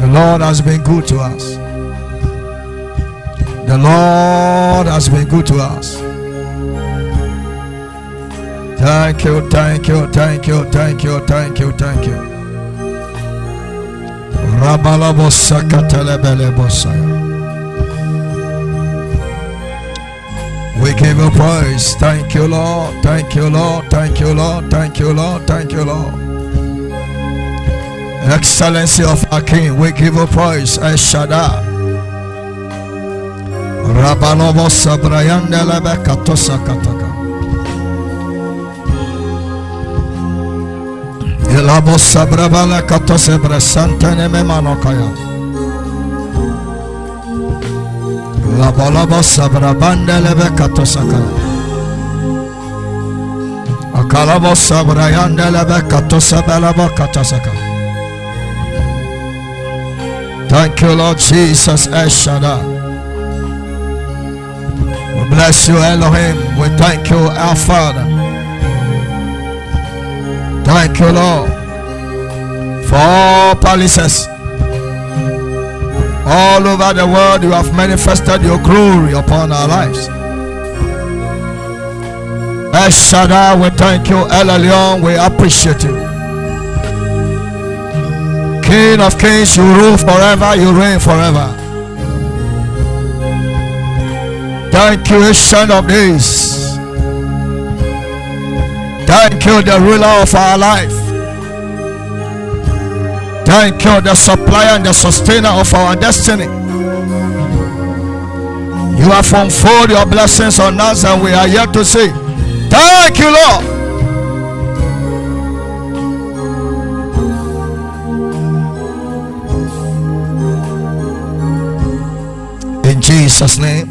The Lord has been good to us. The Lord has been good to us. Thank you, thank you, thank you, thank you, thank you, thank you. We give you praise. Thank you, Lord. Thank you, Lord. Thank you, Lord. Thank you, Lord. Thank you, Lord. Excellency of our King, we give you praise. Eshada. Rabalobo Sabrayandela Bekatosa Kataka. Ilabo Sabrabala Katose Bresantene Memanokaya. Labalabo Sabrabandele Bekatosakaya. Akalabo Sabrayandele Bekatosa Belabo Katasaka. Thank you, Lord Jesus. Eshada. We bless you, Elohim. We thank you, our Father. Thank you, Lord, for all palaces. All over the world, you have manifested your glory upon our lives. Eshada, we thank you, El Elyon. We appreciate you. King of kings, you rule forever, you reign forever. Thank you, Son of Days. Thank you, the ruler of our life. Thank you, the supplier and the sustainer of our destiny. You have unfolded your blessings on us, and we are yet to say, Thank you, Lord. Jesus' name,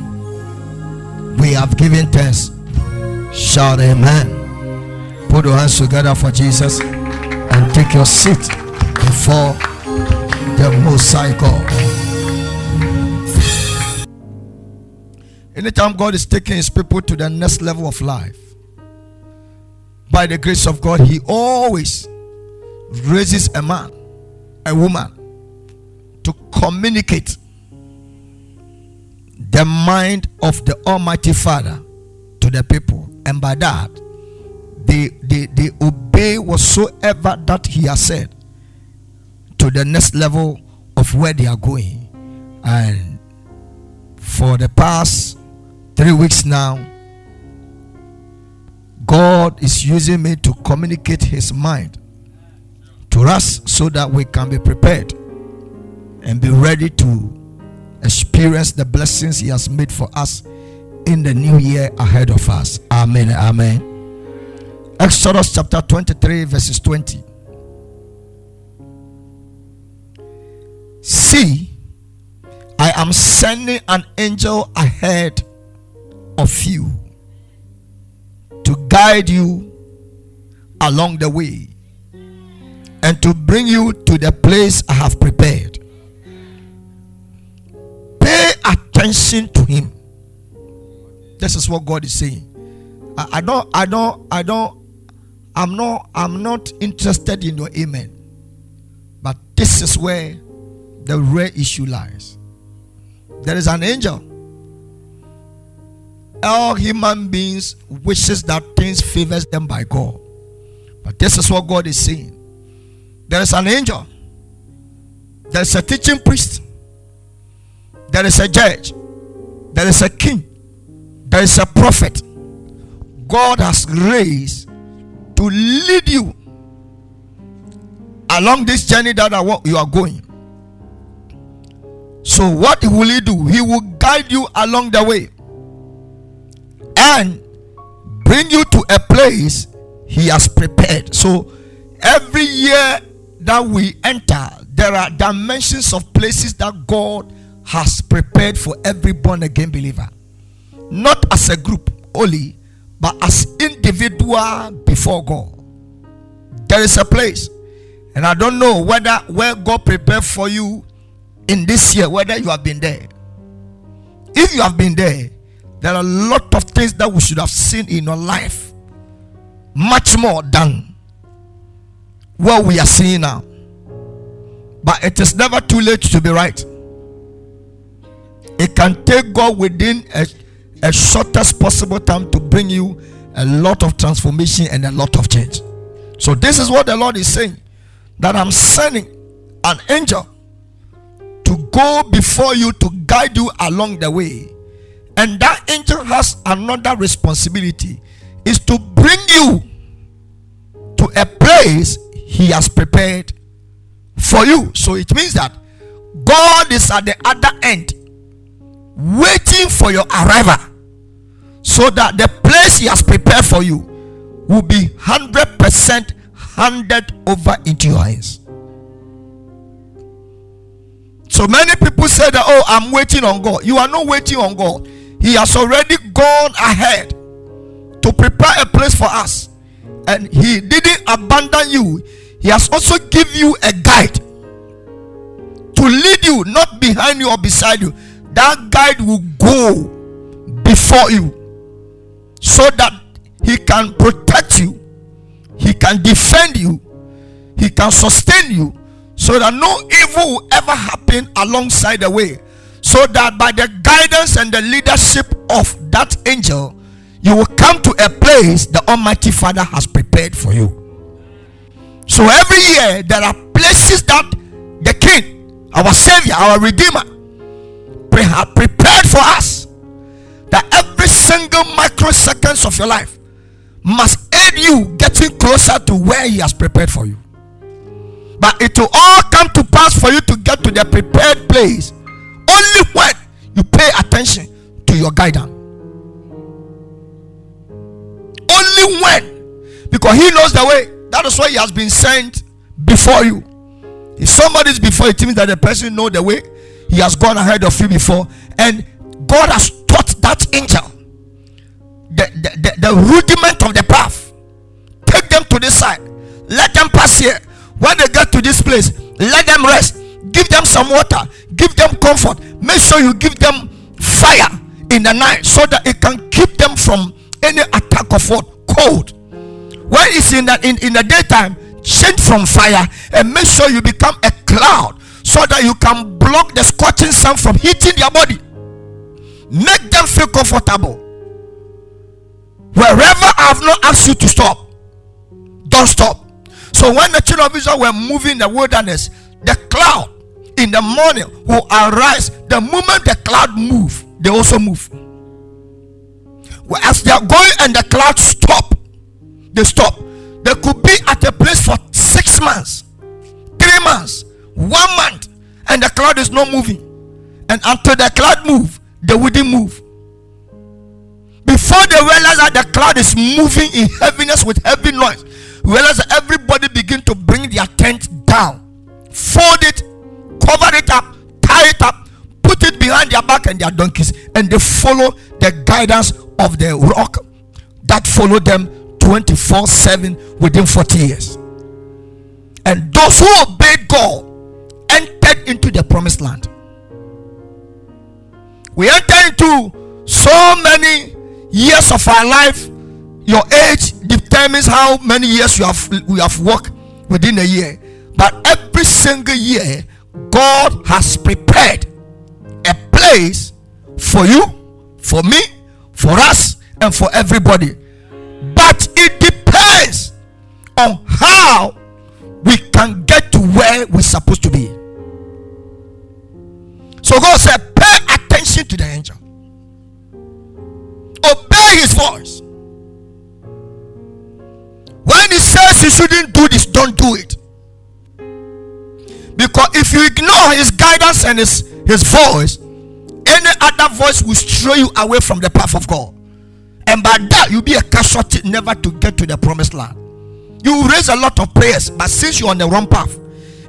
we have given thanks. Shout amen. Put your hands together for Jesus and take your seat before the Most High God. Anytime God is taking his people to the next level of life, by the grace of God, he always raises a man, a woman to communicate the mind of the Almighty Father to the people, and by that they they, they obey whatsoever that He has said to the next level of where they are going. And for the past three weeks now, God is using me to communicate His mind to us so that we can be prepared and be ready to experience the blessings He has made for us in the new year ahead of us. Amen. Amen. Exodus chapter 23, verses 20. See, I am sending an angel ahead of you to guide you along the way and to bring you to the place I have prepared attention to him. This is what God is saying. I, I don't, I don't, I don't, I'm not, I'm not interested in your amen. But this is where the real issue lies. There is an angel. All human beings wishes that things favors them by God. But this is what God is saying. There is an angel. There is a teaching priest there is a judge, there is a king, there is a prophet. God has raised to lead you along this journey that you are going. So, what will He do? He will guide you along the way and bring you to a place He has prepared. So, every year that we enter, there are dimensions of places that God has prepared for every born again believer. Not as a group only, but as individual before God. There is a place, and I don't know whether where God prepared for you in this year, whether you have been there. If you have been there, there are a lot of things that we should have seen in your life, much more than what we are seeing now. But it is never too late to be right. It can take God within a, a shortest possible time to bring you a lot of transformation and a lot of change. So, this is what the Lord is saying that I'm sending an angel to go before you to guide you along the way. And that angel has another responsibility is to bring you to a place he has prepared for you. So it means that God is at the other end waiting for your arrival so that the place he has prepared for you will be 100% handed over into your hands. So many people say that, oh, I'm waiting on God. You are not waiting on God, He has already gone ahead to prepare a place for us, and He didn't abandon you, He has also give you a guide to lead you, not behind you or beside you. That guide will go before you so that He can protect you, He can defend you, He can sustain you, so that no evil will ever happen alongside the way. So that by the guidance and the leadership of that angel, you will come to a place the Almighty Father has prepared for you. So every year there are places that the King, our Savior, our Redeemer, prepared for us. That every single microseconds of your life must aid you getting closer to where He has prepared for you. But it will all come to pass for you to get to the prepared place only when you pay attention to your guidance. Only when, because He knows the way. That is why He has been sent before you. If somebody is before you it means that the person know the way. He has gone ahead of you before, and God has taught that angel the, the, the, the rudiment of the path. Take them to this side. Let them pass here. When they get to this place, let them rest. Give them some water. Give them comfort. Make sure you give them fire in the night so that it can keep them from any attack of what cold. When it's in the in, in the daytime, change from fire and make sure you become a cloud so that you can block the scorching sun from hitting their body. Make them feel comfortable. Wherever I have not asked you to stop, don't stop. So when the children of Israel were moving in the wilderness, the cloud in the morning will arise. The moment the cloud move, they also move. As they are going and the cloud stop, they stop. They could be at a place for six months, three months, one month, and the cloud is not moving. And until the cloud move, they wouldn't move. Before they realize that the cloud is moving in heaviness with heavy noise, realize that everybody begin to bring their tent down, fold it, cover it up, tie it up, put it behind their back and their donkeys, and they follow the guidance of the rock that followed them 24 7 within 40 years. And those who obeyed God entered into the promised land. We enter into so many years of our life. Your age determines how many years you have we have worked within a year. But every single year, God has prepared a place for you, for me, for us, and for everybody. But it depends on how we can get to where we're supposed to be. So God said, pay attention to the angel, obey his voice. When he says you shouldn't do this, don't do it. Because if you ignore his guidance and his, his voice, any other voice will stray you away from the path of God. And by that, you'll be a casualty never to get to the promised land. You will raise a lot of prayers, but since you're on the wrong path,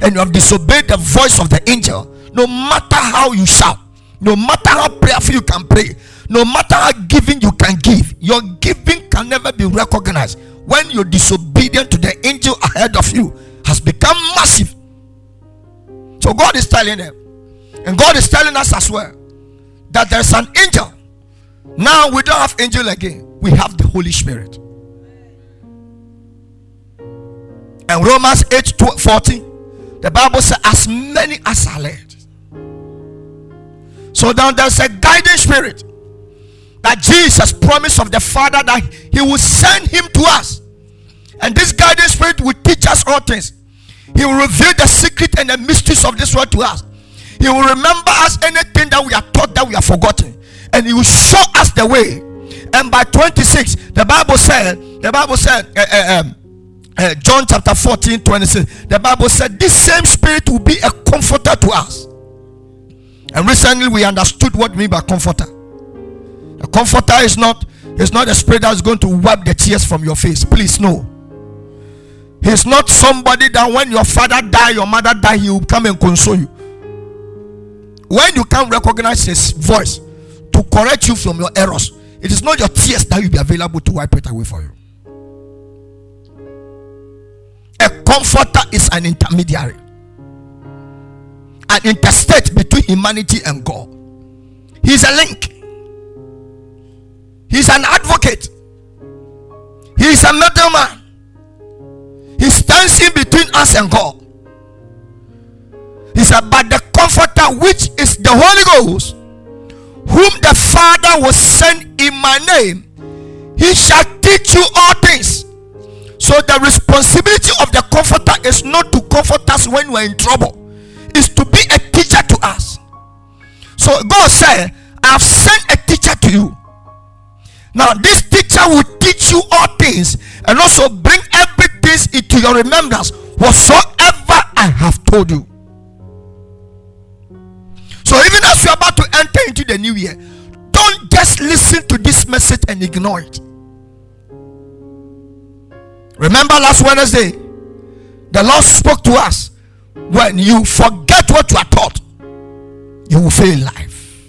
and you have disobeyed the voice of the angel, no matter how you shout, no matter how prayerful you can pray, no matter how giving you can give, your giving can never be recognized when you're disobedient to the angel ahead of you has become massive. So God is telling them, and God is telling us as well that there's an angel. Now we don't have angel again, we have the Holy Spirit. And Romans 8 14, the Bible says, As many as are led. So now there's a guiding spirit that Jesus promised of the Father that He will send Him to us. And this guiding spirit will teach us all things. He will reveal the secret and the mysteries of this world to us. He will remember us anything that we are taught that we are forgotten. And He will show us the way. And by 26, the Bible said, the Bible said, uh, uh, um, uh, John chapter 14, 26, the Bible said, This same spirit will be a comforter to us. And recently we understood what we mean by comforter. A comforter is not is not a spirit that's going to wipe the tears from your face. Please no. He's not somebody that when your father die, your mother die, he will come and console you. When you can't recognize his voice to correct you from your errors, it is not your tears that will be available to wipe it away for you. A comforter is an intermediary, an interstate between humanity and God. He's a link, he's an advocate, he's a middleman. He stands in between us and God. He said, But the comforter, which is the Holy Ghost, whom the Father will send in my name, he shall teach you all things so the responsibility of the comforter is not to comfort us when we're in trouble, be a teacher to us. So God said, I've sent a teacher to you. Now, this teacher will teach you all things and also bring everything into your remembrance whatsoever I have told you. So, even as you're about to enter into the new year, don't just listen to this message and ignore it. Remember last Wednesday, the Lord spoke to us. When you forget what you are taught, you will fail in life.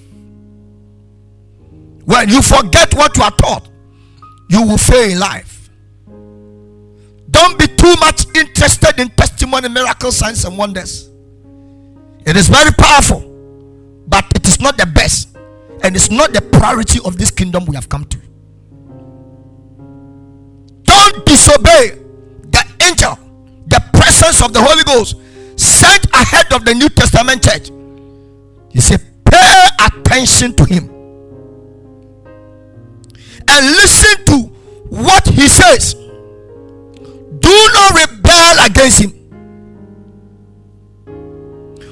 When you forget what you are taught, you will fail in life. Don't be too much interested in testimony, miracles, signs, and wonders. It is very powerful, but it is not the best, and it's not the priority of this kingdom we have come to don't disobey the angel, the presence of the Holy Ghost ahead of the New Testament church. He said, pay attention to him and listen to what he says. Do not rebel against him.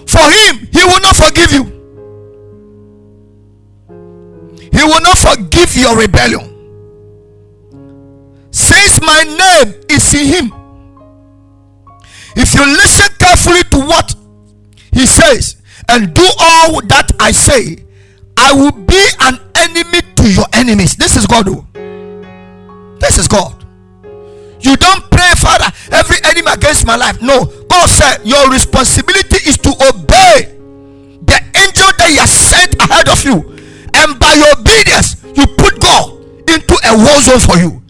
For him, he will not forgive you. He will not forgive your rebellion since my name is in him. If you listen carefully to what he says and do all that I say, I will be an enemy to your enemies. This is God. Oh. This is God. You don't pray, Father, every enemy against my life. No, God said your responsibility is to obey the angel that He has sent ahead of you, and by your obedience, you put God into a war zone for you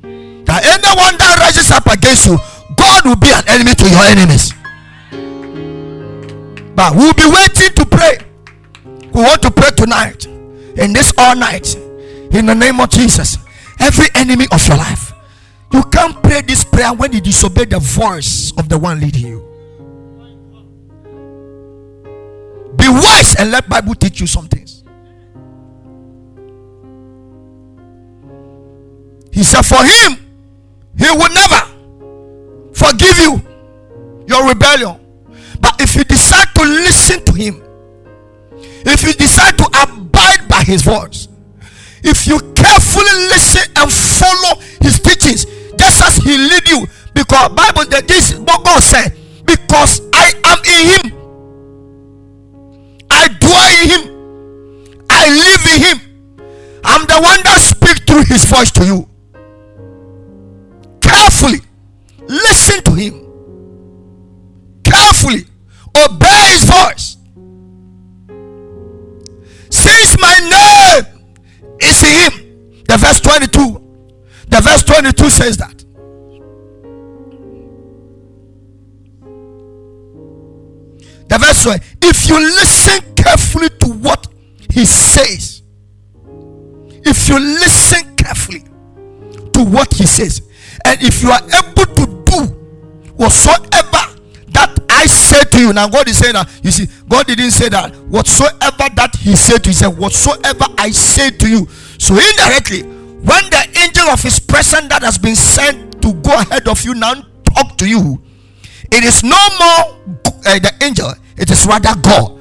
that anyone that rises up against you, God will be an enemy to your enemies. But we'll be waiting to pray. We want to pray tonight, in this all night, in the name of Jesus. Every enemy of your life, you can't pray this prayer when you disobey the voice of the one leading you. Be wise and let Bible teach you some things. He said, For him he will never forgive you your rebellion. But if you decide to listen to Him, if you decide to abide by His voice, if you carefully listen and follow His teachings, just as He lead you, because Bible that this what God said, because I am in Him, I dwell in Him, I live in Him. I'm the one that speaks through His voice to you carefully listen to him carefully obey his voice. Since my name is him. The verse 22. The verse 22 says that. The verse if you listen carefully to what he says, if you listen carefully to what he says, and if you are able to whatsoever that I said to you, now God is saying that you see, God didn't say that whatsoever that He said to you, He said, Whatsoever I said to you. So indirectly, when the angel of His presence that has been sent to go ahead of you now talk to you, it is no more uh, the angel, it is rather God.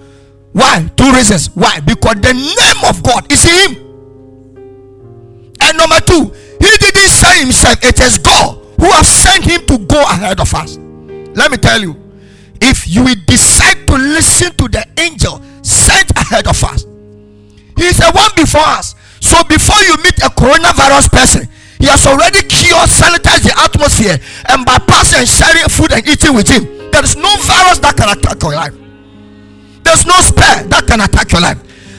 Why? Two reasons. Why? Because the name of God is Him. And number two, He didn't say Himself, it is God who has sent Him to go ahead of us. Let me tell you, if you will decide to listen to the angel sent ahead of us, He is the one before us. So before you meet a coronavirus person, he has already cured, sanitized the atmosphere, and by passing sharing food and eating with him, there is no virus that can attack your life. There's no spare that can attack your life.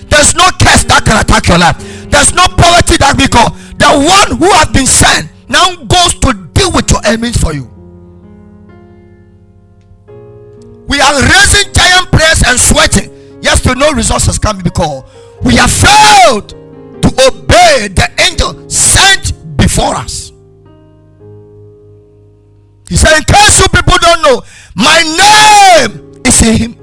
There's no curse that can attack your life. There's no poverty that because the one who has been sent now goes to deal with your enemies for you. We are raising giant prayers and sweating. Yes, to no resources coming because we have failed to obey the angel sent before us. He said, In case you people don't know, my name is in him.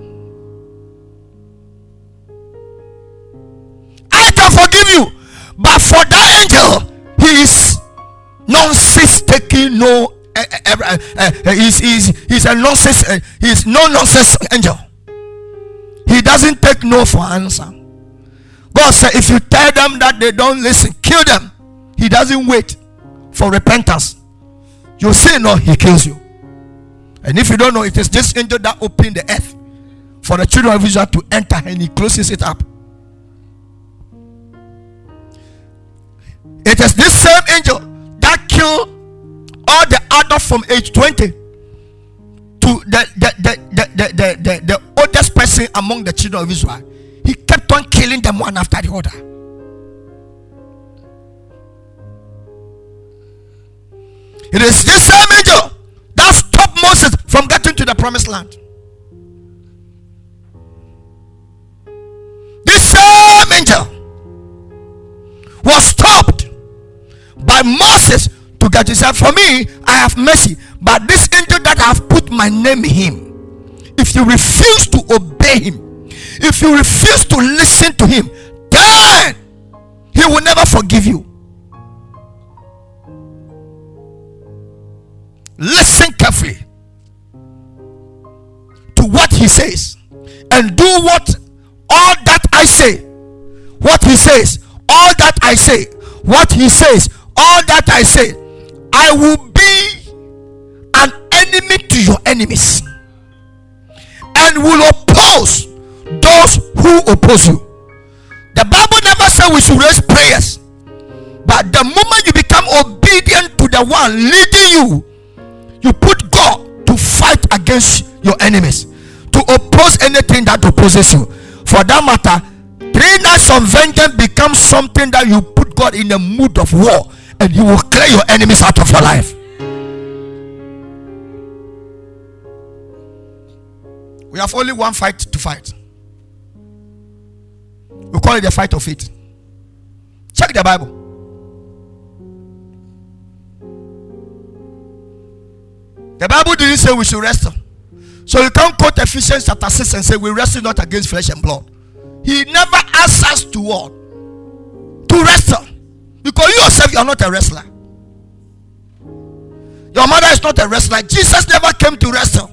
I can forgive you, but for that angel, he is nonsense taking no. Uh, uh, uh, he's, he's, he's a nonsense, uh, he's no nonsense angel. He doesn't take no for answer. God said, if you tell them that they don't listen, kill them. He doesn't wait for repentance. You say no, he kills you. And if you don't know, it is this angel that opened the earth for the children of Israel to enter and he closes it up. It is this same angel that killed all the adults from age 20 to the the, the, the, the, the, the, the oldest person among the children of Israel. He kept on killing them one after the other. It is this same angel that stopped Moses from getting to the promised land. This same angel was stopped by Moses to get himself. For me, I have mercy, but this angel that I have put my name in him, if you refuse to obey him, if you refuse to listen to him, then he will never forgive you. listen carefully to what he says and do what all that I say. What he says, all that I say, what he says, all that I say, I will be an enemy to your enemies and will oppose those who oppose you. The Bible never said we should raise prayers, but the moment you become obedient to the one leading you, you put God to fight against your enemies, to oppose anything that opposes you. For that matter, three nights of vengeance becomes something that you put God in the mood of war and you will clear your enemies out of your life. We have only one fight to fight. We call it the fight of faith. Check the Bible. The Bible didn't say we should wrestle. So you can't quote Ephesians chapter 6 and say we wrestle not against flesh and blood. He never asks us to what? To wrestle. Because you yourself you are not a wrestler. Your mother is not a wrestler. Jesus never came to wrestle.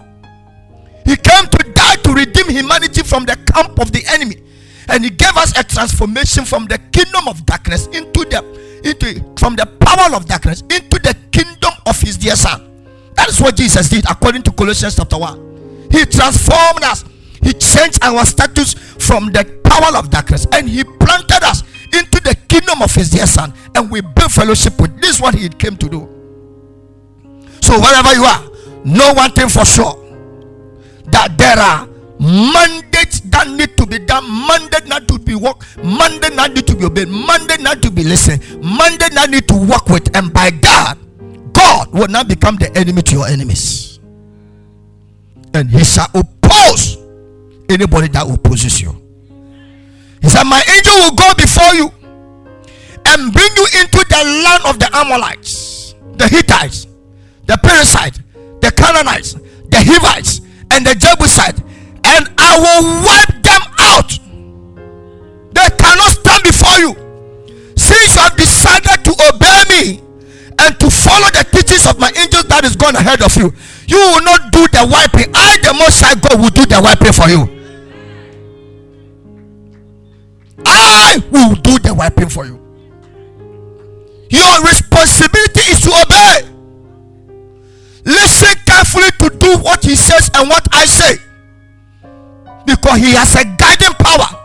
He came to die to redeem humanity from the camp of the enemy. And he gave us a transformation from the kingdom of darkness into the into from the power of darkness into the kingdom of his dear son. That is what Jesus did according to Colossians chapter 1. He transformed us, He changed our status from the power of darkness, and He planted us into the kingdom of His dear Son, and we build fellowship with. This is what He came to do. So, wherever you are, know one thing for sure that there are mandates that need to be done, mandate not to be work, mandate not need to be obeyed, mandate not to be listened, mandate not need to work with, and by God, God will not become the enemy to your enemies, and He shall oppose anybody that opposes you. He said, My angel will go before you and bring you into the land of the Amalekites, the Hittites, the Perizzites, the Canaanites, the Hivites, and the Jebusites, and I will wipe them out. They cannot stand before you. Since you have decided to obey me and to follow the teachings of my angels that is gone ahead of you, you will not do the wiping. I, the Most High God, will do the wiping for you. I will do the wiping for you. Your responsibility is to obey. Listen carefully to do what he says and what I say. Because he has a guiding power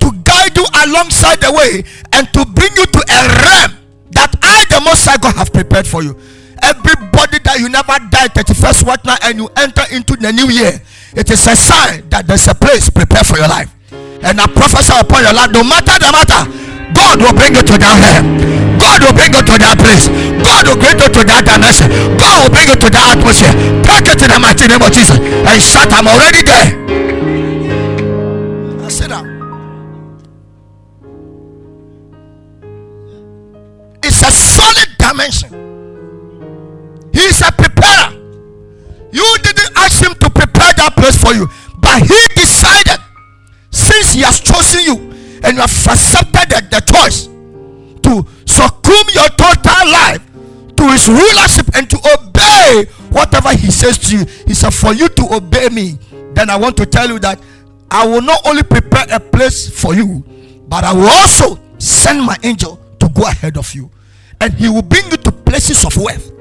to guide you alongside the way and to bring you to a realm that I, the Most High God, have prepared for you. Everybody that you never died 31st what now and you enter into the new year, it is a sign that there's a place prepared for your life. And I prophesy upon your life, no matter the matter, God will bring you to that here. God will bring you to that place. God will bring you to that dimension. God will bring you to that atmosphere. Take it in the mighty name of Jesus. And shout, I'm already there. I sit down. It's a solid dimension. He's a preparer. You didn't ask him to prepare that place for you, but he he has chosen you and you have accepted the, the choice to succumb your total life to his rulership and to obey whatever he says to you. He said for you to obey me then i want to tell you that i will not only prepare a place for you but i will also send my angel to go ahead of you. And he will bring you to places of wealth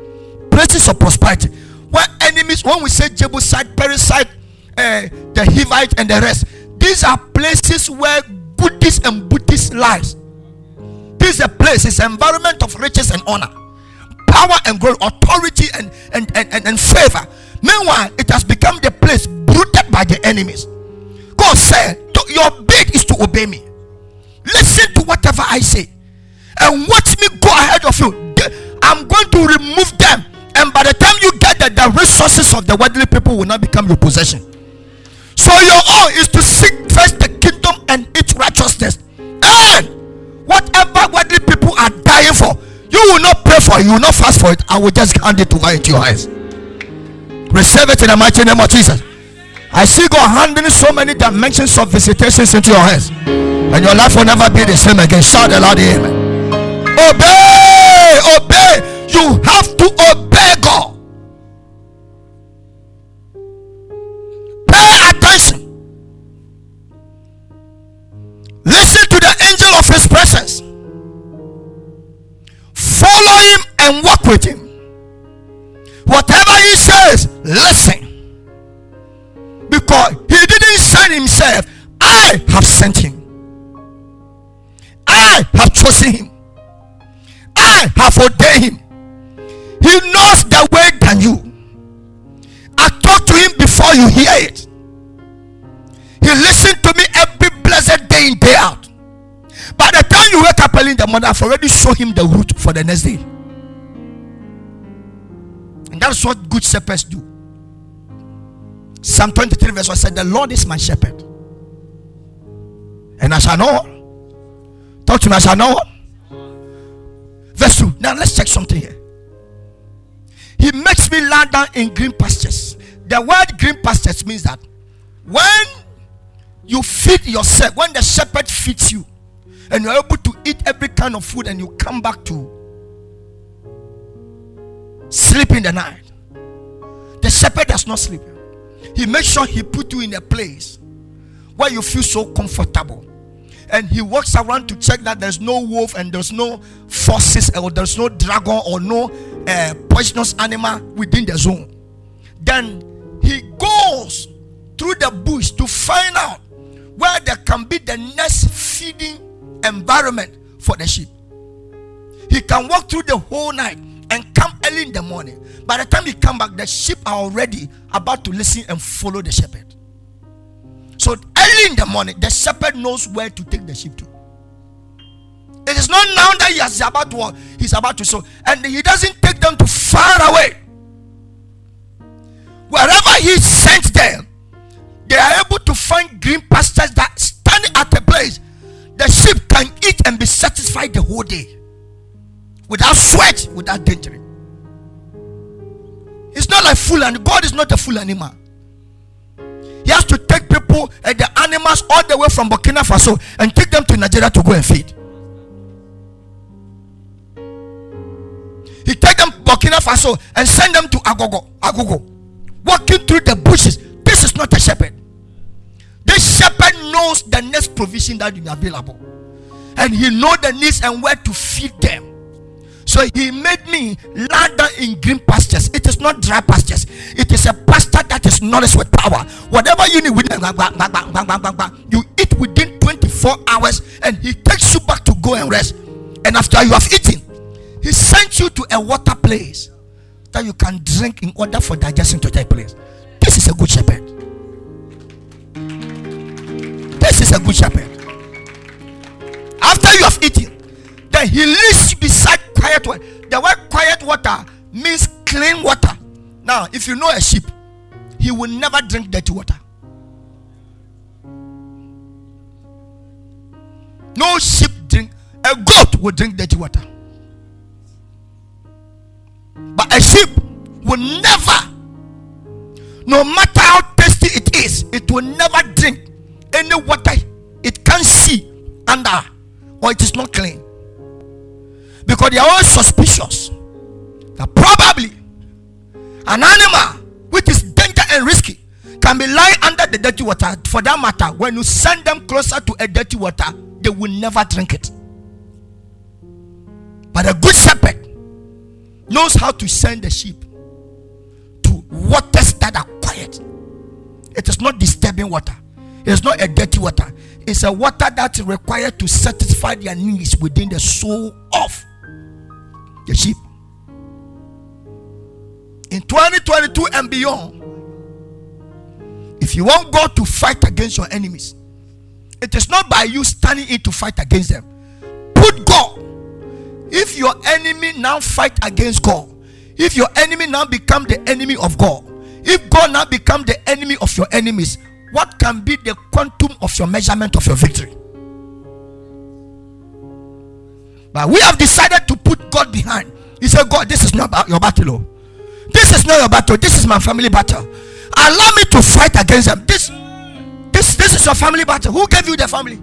places of prosperity where enemies when we say jebusite Perizzite uh, the hivite and the rest these are places where Buddhist and Buddhist lives. This is a place, it's an environment of riches and honor, power and glory, authority and, and, and, and, and favor. Meanwhile, it has become the place brooded by the enemies. God said, Your bid is to obey me. Listen to whatever I say and watch me go ahead of you. I'm going to remove them. And by the time you get there, the resources of the worldly people will not become your possession. So your own is to seek first the kingdom and its righteousness. And whatever worldly people are dying for, you will not pray for it, you will not fast for it. I will just hand it over into your hands. Receive it in the mighty name of Jesus. I see God handing so many dimensions of visitations into your hands. And your life will never be the same again. Shout aloud, Amen. Obey, obey. You have to obey God. Of his presence. Follow him and walk with him. Whatever he says, listen. Because he didn't send himself, I have sent him. I have chosen him. I have ordained him. He knows the way than you. I talk to him before you hear it. He listens to me every blessed day in, day out. By the time you wake up early in the morning, I've already shown him the route for the next day. And that's what good shepherds do. Psalm 23, verse 1 said, The Lord is my shepherd. And I shall know. Talk to me, I shall know. Verse 2. Now let's check something here. He makes me lie down in green pastures. The word green pastures means that when you feed yourself, when the shepherd feeds you, and you're able to eat every kind of food, and you come back to sleep in the night, the shepherd does not sleep. He makes sure he put you in a place where you feel so comfortable. And he walks around to check that there's no wolf and there's no forces or there's no dragon or no uh, poisonous animal within the zone. Then he goes through the bush to find out where there can be the next feeding environment for the sheep. He can walk through the whole night and come early in the morning. By the time he come back, the sheep are already about to listen and follow the shepherd. So early in the morning, the shepherd knows where to take the sheep to. It is not now that he is about to he's about to sow, and he doesn't take them to far away. Wherever he sent them, they are able to find green pastures that stand at a place the sheep can eat and be satisfied the whole day without sweat, without danger. It's not like fool and God is not a fool animal. He has to take people and the animals all the way from Burkina Faso and take them to Nigeria to go and feed. He take them Burkina Faso and send them to Agogo, Agogo, walking through the bushes. This is not a shepherd. Knows the next provision that available, and he knows the needs and where to feed them. So he made me down in green pastures. It is not dry pastures. It is a pasture that is nourished with power. Whatever you need within, you eat within 24 hours, and he takes you back to go and rest. And after you have eaten, he sends you to a water place that you can drink in order for digestion to take place. This is a good shepherd. This is a good shepherd. After you have eaten, then he leads you beside quiet water. The word quiet water means clean water. Now, if you know a sheep, he will never drink dirty water. No sheep drink, a goat will drink dirty water. But a sheep will never, no matter how tasty it is, it will never drink any water it can't see under or it is not clean. Because they are all suspicious that probably an animal which is danger and risky can be lying under the dirty water. For that matter when you send them closer to a dirty water they will never drink it. But a good shepherd knows how to send the sheep to waters that are quiet. It is not disturbing water it's not a dirty water. It's a water that is required to satisfy their needs within the soul of the sheep. In 2022 and beyond, if you want God to fight against your enemies, it is not by you standing in to fight against them. Put God. If your enemy now fight against God, if your enemy now become the enemy of God, if God now become the enemy of your enemies, what can be the quantum of your measurement of your victory? But we have decided to put God behind. He said, God, this is not your battle. Oh. This is not your battle. This is my family battle. Allow me to fight against them. This, this, this is your family battle. Who gave you the family?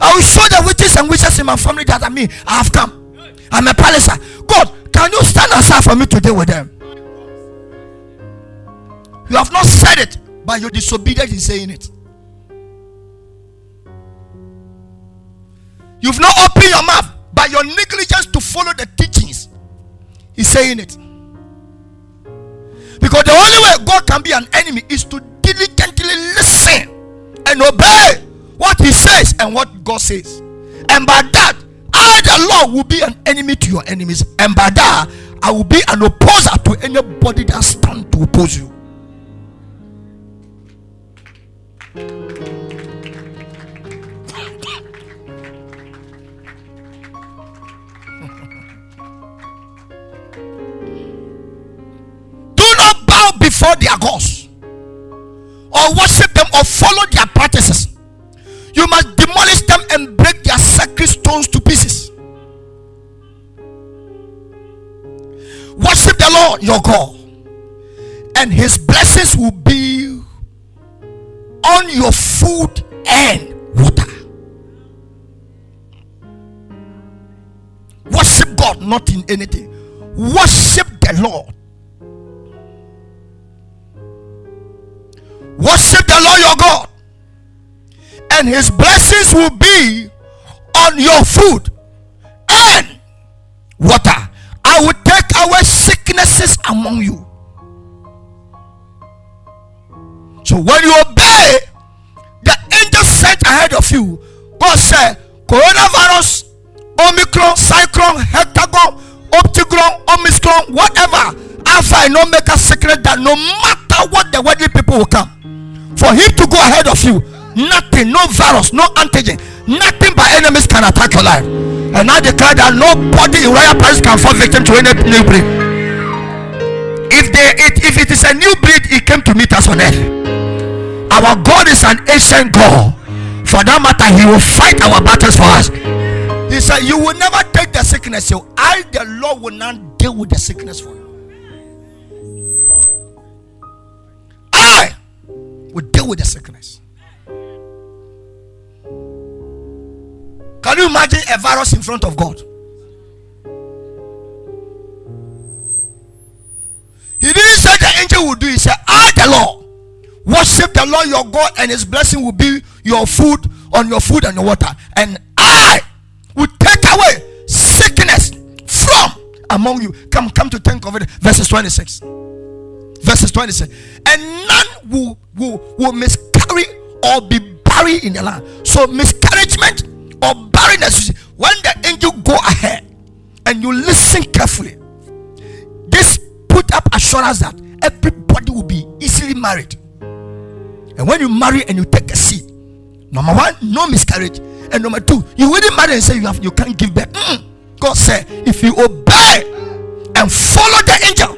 I will show the witches and witches in my family that I mean I have come. I'm a palace. God, can you stand aside for me to deal with them? You have not said it, but you're disobedient in saying it. You've not opened your mouth by your negligence to follow the teachings. He's saying it. Because the only way God can be an enemy is to diligently listen and obey what He says and what God says. And by that, I, the Lord, will be an enemy to your enemies. And by that, I will be an opposer to anybody that stand to oppose you. Before their gods or worship them or follow their practices. You must demolish them and break their sacred stones to pieces. Worship the Lord your God, and his blessings will be on your food and water. Worship God, not in anything. Worship the Lord Worship the Lord your God, and his blessings will be on your food and water. I will take away sicknesses among you. So when you obey the angel sent ahead of you, God said, coronavirus, Omicron, Cyclone, Hectagon, Optigron, Omicron, whatever, Alpha and Omega secret that no matter what the worldly people will come, for him to go ahead of you, nothing, no virus, no antigen, nothing by enemies can attack your life. And I declare that nobody in royal palace can fall victim to any new breed. If they it, if it is a new breed, it came to meet us on earth. Our God is an ancient God. For that matter, He will fight our battles for us. He said, You will never take the sickness. So I, the Lord, will not deal with the sickness for you. I will deal with the sickness. Can you imagine a virus in front of God? He didn't say the angel would do. He said, I, the Lord, worship the Lord your God, and His blessing will be your food on your food and your water. And I will take away sickness from among you. Come, come to think of it. Verses 26. Verses 26. And none will, will, will miscarry or be buried in the land. So miscarriage or barrenness. When the angel go ahead and you listen carefully, this put up assurance that everybody will be easily married. And when you marry and you take a seat, number one, no miscarriage, and number two, you wouldn't marry and say you have you can't give birth. Mm. God said, if you obey and follow the angel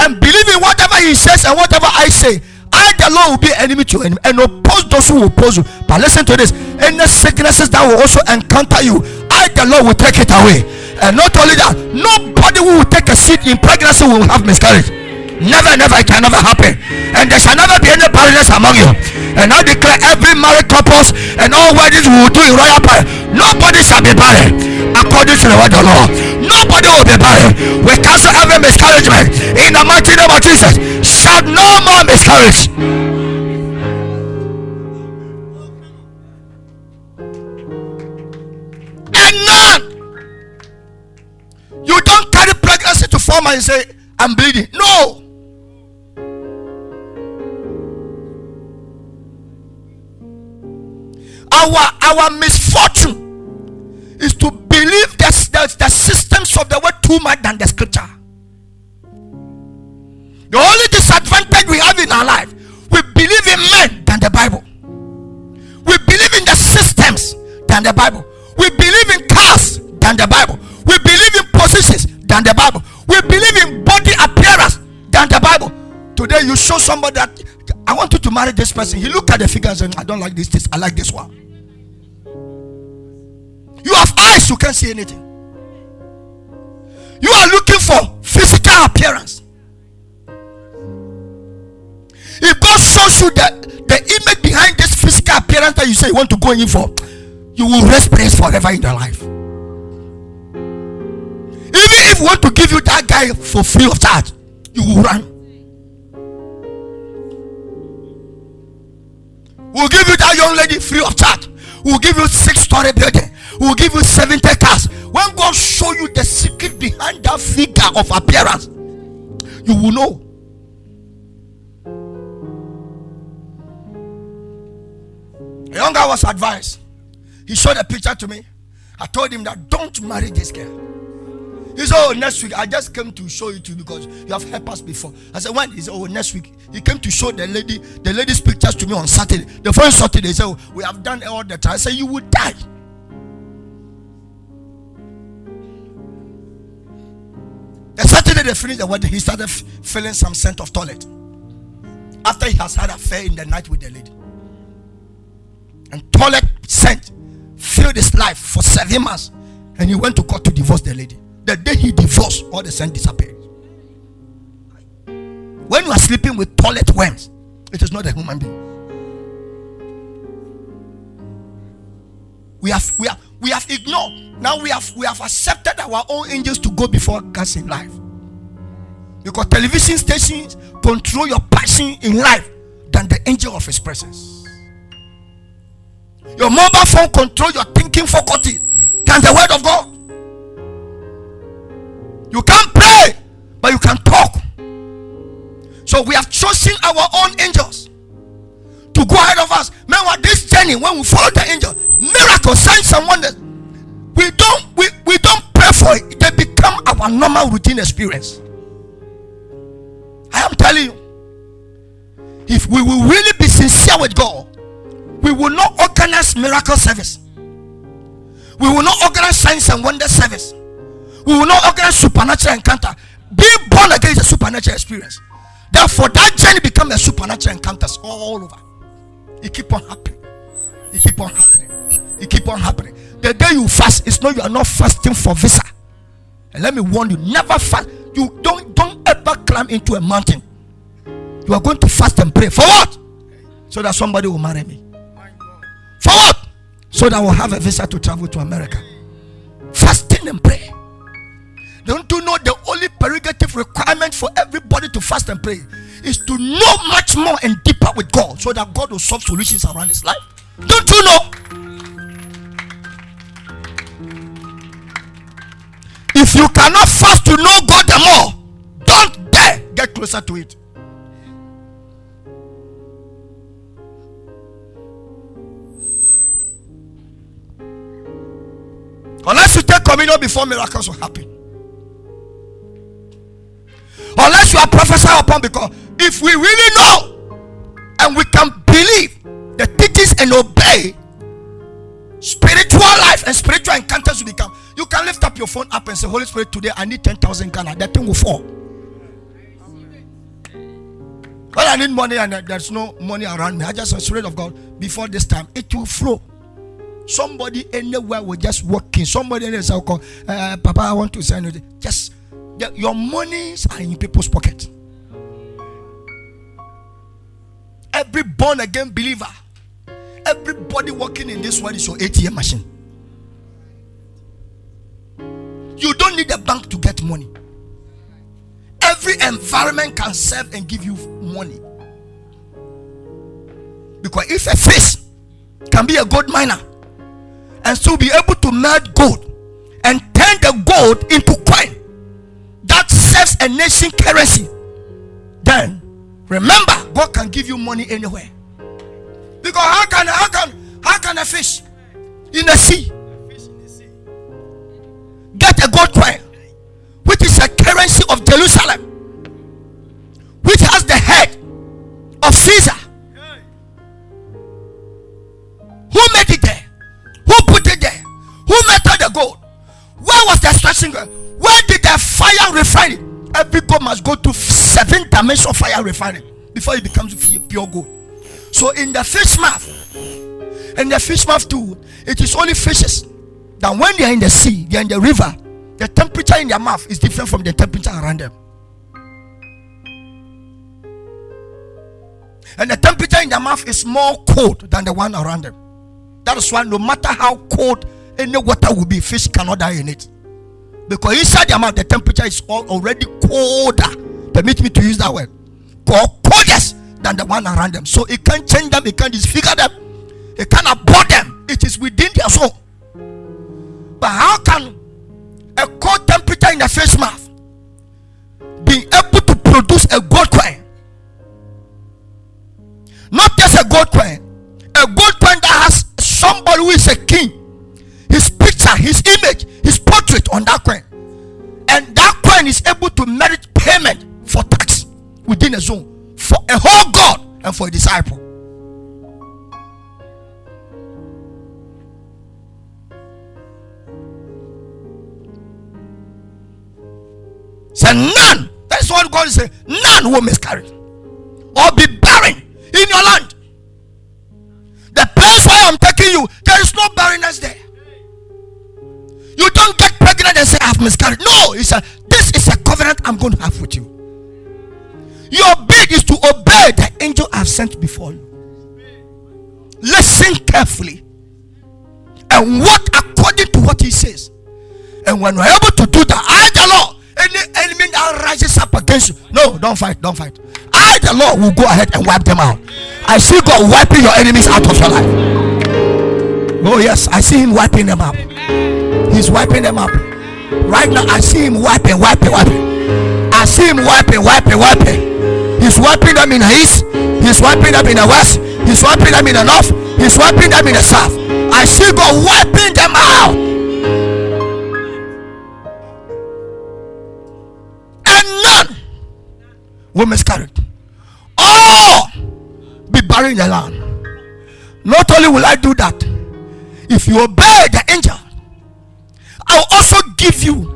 and believe in whatever he says and whatever I say, I, the Lord, will be enemy to enemy and oppose those who oppose you. But listen to this any sicknesses that will also encounter you, I, the Lord, will take it away. And not only that, nobody who will take a seat in pregnancy will have miscarriage. Never, never, it can never happen. And there shall never be any barrenness among you. And I declare every married couples and all weddings we will do in royal prayer. Nobody shall be barren according to the word of the Lord. Nobody will be barren. We cancel every miscarriagement in the mighty name of Jesus. Shall no more miscarriage. And none. You don't carry pregnancy to form and say, I'm bleeding. No. Our our misfortune is to believe that the, the systems of the world too much than the scripture. The only disadvantage we have in our life we believe in men than the bible. We believe in the systems than the bible. We believe in cars than the bible. We believe in positions than the bible. We believe in body appearance than the bible. Today you show somebody that I want you to marry this person. He look at the figures and I don't like this, this, I like this one. You have eyes, you can't see anything. You are looking for physical appearance. If God shows you that the image behind this physical appearance that you say you want to go in for, you will rest praise forever in your life. Even if we want to give you that guy for free of charge, you will run. We'll give you that young lady free of charge. We'll give you six story building. We'll give you 70 cars. When God show you the secret behind that figure of appearance, you will know. A young guy was advised. He showed a picture to me. I told him that don't marry this girl. He said, Oh, next week. I just came to show you to because you have helped us before. I said, When? He said, Oh, next week. He came to show the lady, the lady's pictures to me on Saturday. The first Saturday, he said, oh, We have done all the time. I said, You will die. Saturday they finished the wedding, he started feeling some scent of toilet. After he has had affair in the night with the lady. And toilet scent filled his life for seven months. And he went to court to divorce the lady. The day he divorced, all the scent disappeared. When you are sleeping with toilet worms, it is not a human being. We have we have we have ignored. Now we have we have accepted our own angels to go before us in life. Because television stations control your passion in life than the angel of his presence. Your mobile phone control your thinking faculty than the word of God. You can't pray, but you can talk. So we have chosen our own angels to go ahead of us. Meanwhile, this journey, when we follow the angel, miracles, signs, and wonders, we don't we, we don't pray for it, they become our normal routine experience. Am telling you, if we will really be sincere with God, we will not organize miracle service. We will not organize signs and wonder service. We will not organize supernatural encounter. Being born again is a supernatural experience. Therefore, that journey become a supernatural encounters all over. It keep on happening. It keep on happening. It keep on happening. The day you fast, it's not you are not fasting for visa. And let me warn you, never fast. You don't don't ever climb into a mountain. You are going to fast and pray for what? So that somebody will marry me. For what? So that I will have a visa to travel to America. Fasting and pray. Don't you know the only prerogative requirement for everybody to fast and pray is to know much more and deeper with God so that God will solve solutions around his life? Don't you know? If you cannot fast to know God the more, get closer to it. Unless you take communion before miracles will happen. Unless you are prophesied upon, because if we really know and we can believe the teachings and obey, spiritual life and spiritual encounters will become. You can lift up your phone up and say, Holy Spirit, today I need 10,000 Ghana. That thing will fall. Well, I need money and there's no money around me. I just a spirit of God before this time. It will flow. Somebody anywhere will just walk in. Somebody else will call, uh, Papa, I want to send you. Just the, your monies are in people's pocket. Every born again believer, everybody working in this world is your ATM machine. You don't need a bank to get money. Every environment can serve and give you money. Because if a fish can be a gold miner and still be able to melt gold and turn the gold into coin that serves a nation currency, then remember God can give you money anywhere. Because how can how can how can a fish in the sea get a gold coin, which is a currency of Jerusalem, which has the head of Caesar? Who made it there? Who put it there? Who melted the gold? Where was the stretching? Where did the fire refine? Every gold must go to seven dimensions of fire refining before it becomes pure gold. So in the fish mouth, in the fish mouth too, it is only fishes that when they are in the sea, they are in the river, the temperature in their mouth is different from the temperature around them. And the temperature in their mouth is more cold than the one around them. That is why no matter how cold any water will be, fish cannot die in it. Because inside their mouth, the temperature is already colder. Permit me to use that word. Coldest than the one around them. So it can't change them, it can't disfigure them, it can't abort them. It is within their soul. But how can a cold temperature in the face mouth being able to produce a gold coin? Not just a gold coin, a gold coin that has somebody who is a king, his picture, his image, his portrait on that coin. And that coin is able to merit payment for tax within a zone for a whole God and for a disciple. Say none. That's what God is saying. None will miscarry or be barren in your land. The place where I'm taking you, there is no barrenness there. You don't get pregnant and say, I've miscarried. No, he said, This is a covenant I'm going to have with you. Your bid is to obey the angel I've sent before you. Listen carefully and walk according to what he says. And when we're able to do that, I, the Lord, any enemy that rises up against you, no, don't fight, don't fight. I, the Lord, will go ahead and wipe them out. I see God wiping your enemies out of your life. Oh, yes, I see Him wiping them out. He's wiping them up. Right now, I see Him wiping, wiping, wiping. I see Him wiping, wiping, wiping. He's wiping them in the east. He's wiping them in the west. He's wiping them in the north. He's wiping them in the south. I see God wiping them out. Will miscarry. All be buried in the land. Not only will I do that, if you obey the angel, I'll also give you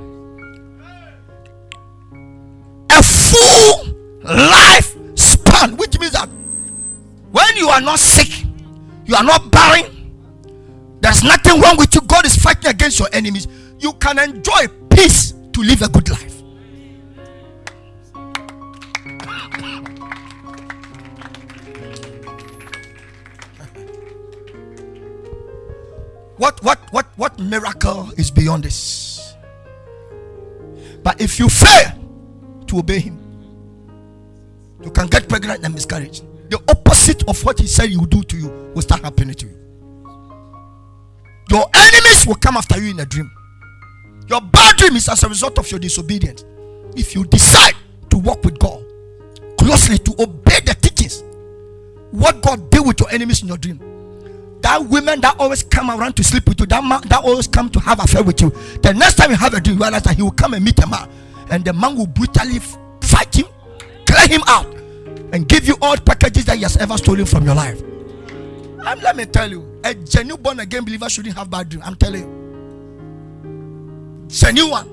a full life span, which means that when you are not sick, you are not barren, there's nothing wrong with you. God is fighting against your enemies. You can enjoy peace to live a good life. What what what what miracle is beyond this? But if you fail to obey him, you can get pregnant and miscarriage. The opposite of what he said he would do to you will start happening to you. Your enemies will come after you in a dream. Your bad dream is as a result of your disobedience. If you decide to walk with God closely, to obey the teachings, what God did with your enemies in your dream, that women that always come around to sleep with you, that man that always come to have affair with you, the next time you have a dream, you realize that he will come and meet a man, and the man will brutally fight him, clear him out, and give you all packages that he has ever stolen from your life. And let me tell you, a genuine born again believer shouldn't have bad dream. I'm telling you, genuine,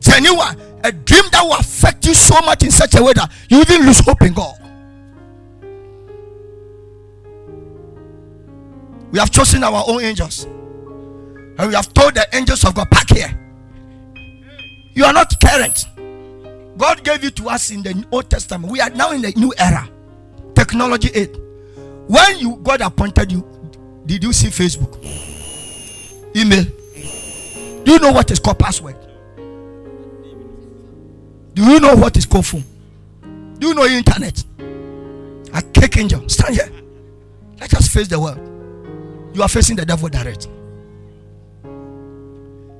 genuine, a dream that will affect you so much in such a way that you even lose hope in God. We have chosen our own angels. And we have told the angels of God, pack here. You are not current. God gave you to us in the Old Testament. We are now in the new era. Technology 8. When you God appointed you, did you see Facebook? Email? Do you know what is called password? Do you know what is called phone? Do you know internet? A cake angel. Stand here. Let us face the world you are facing the devil direct.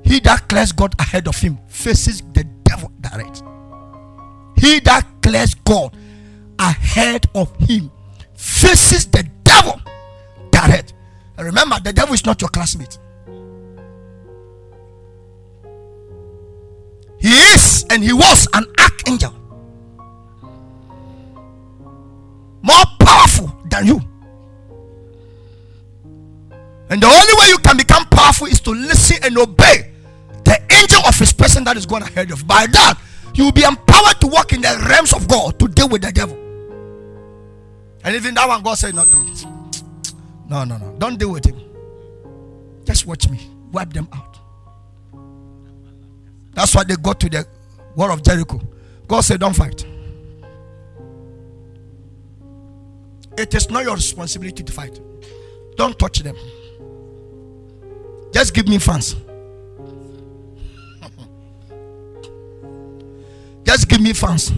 He that clears God ahead of him faces the devil direct. He that clears God ahead of him faces the devil direct. And remember, the devil is not your classmate. He is and he was an archangel, more powerful than you. And obey the angel of his person that is going ahead of. By that, you will be empowered to walk in the realms of God to deal with the devil. And even that one, God said, No, no, no, no, don't deal with him. Just watch me, wipe them out. That's why they got to the war of Jericho. God said, Don't fight. It is not your responsibility to fight. Don't touch them. Just give me fans. Just give me fans.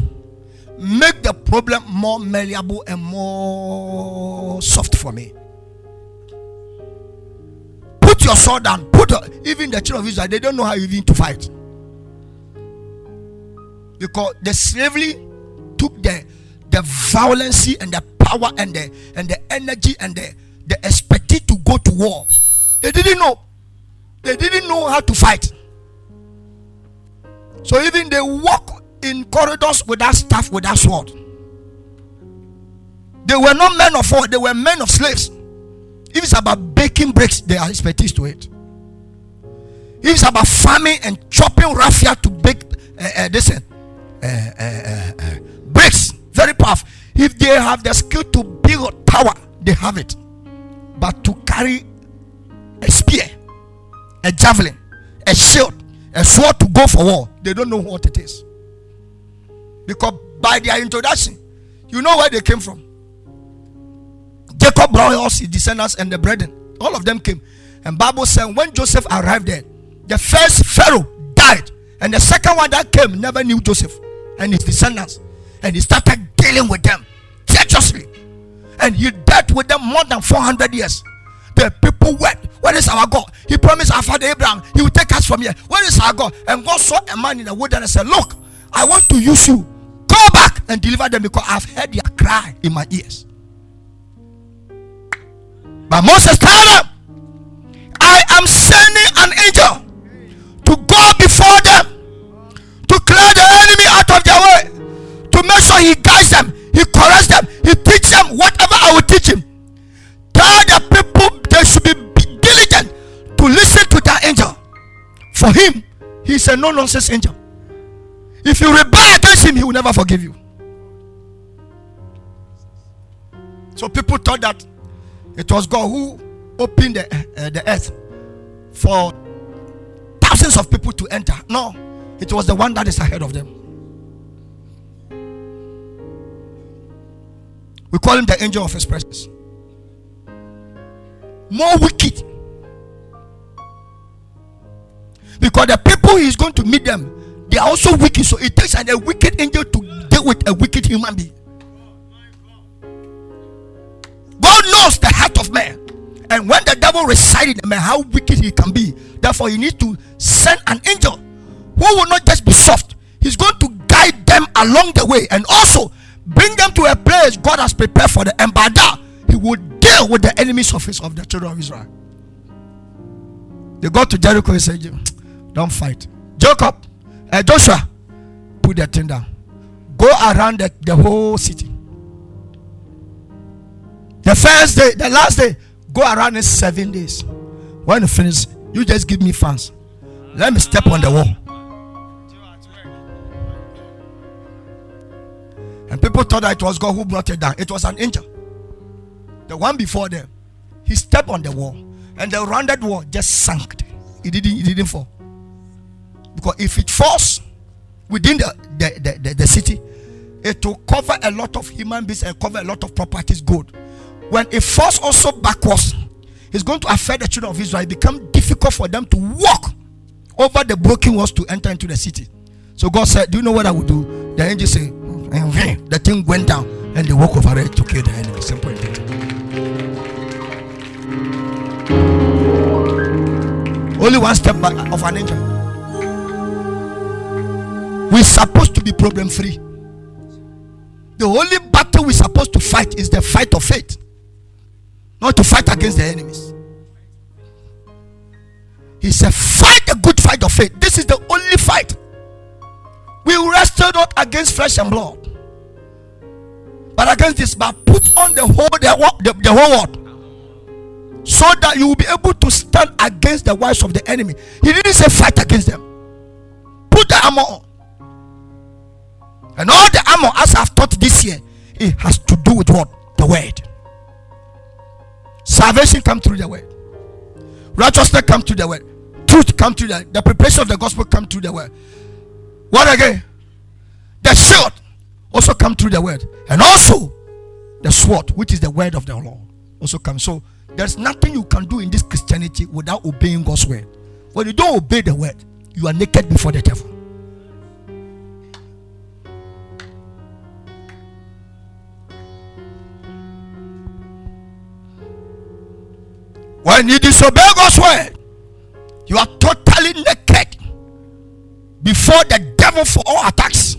Make the problem more malleable and more soft for me. Put your sword down. Put a, even the children of Israel, they don't know how even to fight. Because the slavery took the the violence and the power and the and the energy and the, the expertise to go to war. They didn't know. They didn't know how to fight. So even they walk in corridors without staff, without sword. They were not men of war, they were men of slaves. If it's about baking bricks, they are expertise to it. If it's about farming and chopping raffia to bake uh, uh, uh, uh, bricks, very powerful. If they have the skill to build a tower, they have it. But to carry a spear a javelin, a shield, a sword to go for war. They don't know what it is. Because by their introduction, you know where they came from. Jacob brought us his descendants and the brethren. All of them came. And Bible said when Joseph arrived there, the first Pharaoh died. And the second one that came never knew Joseph and his descendants. And he started dealing with them treacherously. And he dealt with them more than 400 years the people went. Where is our God? He promised our father Abraham, He will take us from here. Where is our God? And God saw a man in the wilderness and said, Look, I want to use you. Go back and deliver them because I've heard their cry in my ears. But Moses told them, I am sending an angel to go before them to clear the enemy out of their way, to make sure he guides them, he corrects them, he teaches them whatever I will teach him. Tell the people they should be diligent to listen to that angel. For him, he's a no nonsense angel. If you rebel against him, he will never forgive you. So people thought that it was God who opened the, uh, the earth for thousands of people to enter. No, it was the one that is ahead of them. We call him the angel of his presence. More wicked. Because the people he is going to meet them, they are also wicked. So it takes an, a wicked angel to deal with a wicked human being. God knows the heart of man. And when the devil resides in man, how wicked he can be. Therefore, he needs to send an angel who will not just be soft, he's going to guide them along the way and also bring them to a place God has prepared for them. And by that, he will deal with the of his of the children of Israel. They got to Jericho and said, Don't fight. Jacob, uh, Joshua, put that thing down. Go around the, the whole city. The first day, the last day, go around in seven days. When you finish, you just give me fans. Let me step on the wall. And people thought that it was God who brought it down. It was an angel. The one before them. He stepped on the wall. And the rounded wall just sank. It didn't, it didn't fall. Because if it falls within the, the, the, the, the city, it will cover a lot of human beings and cover a lot of properties, good when it falls also backwards, it's going to affect the children of Israel. It become difficult for them to walk over the broken walls to enter into the city. So God said, Do you know what I will do? The angel said, mm, mm, mm. The thing went down and they walk over it to kill the enemy. Simple Only one step back of an angel. We're supposed to be problem free. The only battle we're supposed to fight is the fight of faith not to fight against the enemies. He said, Fight the good fight of faith. This is the only fight. We wrestle not against flesh and blood, but against this. But put on the whole the, the, the whole world, so that you will be able to stand against the wiles of the enemy. He didn't say fight against them. Put the armor on, and all the armor, as I've taught this year, it has to do with what the word. Salvation come through the word. Righteousness come through the word. Truth come through the the preparation of the gospel come through the word. What again? The shield also come through the word. And also the sword, which is the word of the Lord, also comes. So there's nothing you can do in this Christianity without obeying God's word. When you don't obey the word, you are naked before the devil. When you disobey God's word, you are totally naked before the devil for all attacks.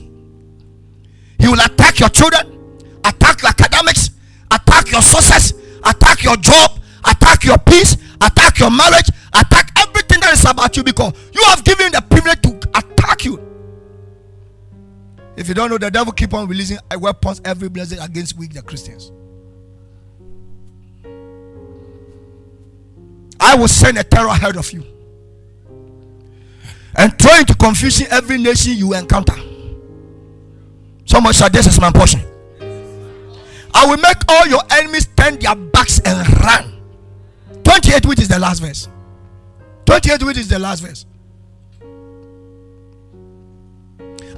He will attack your children, attack your academics, attack your success, attack your job, attack your peace, attack your marriage, attack everything that is about you because you have given the privilege to attack you. If you don't know, the devil keep on releasing weapons every blessing against weak the Christians. I will send a terror ahead of you and throw into confusion every nation you encounter. Someone said, This is my portion. I will make all your enemies turn their backs and run. 28, which is the last verse. 28, which is the last verse.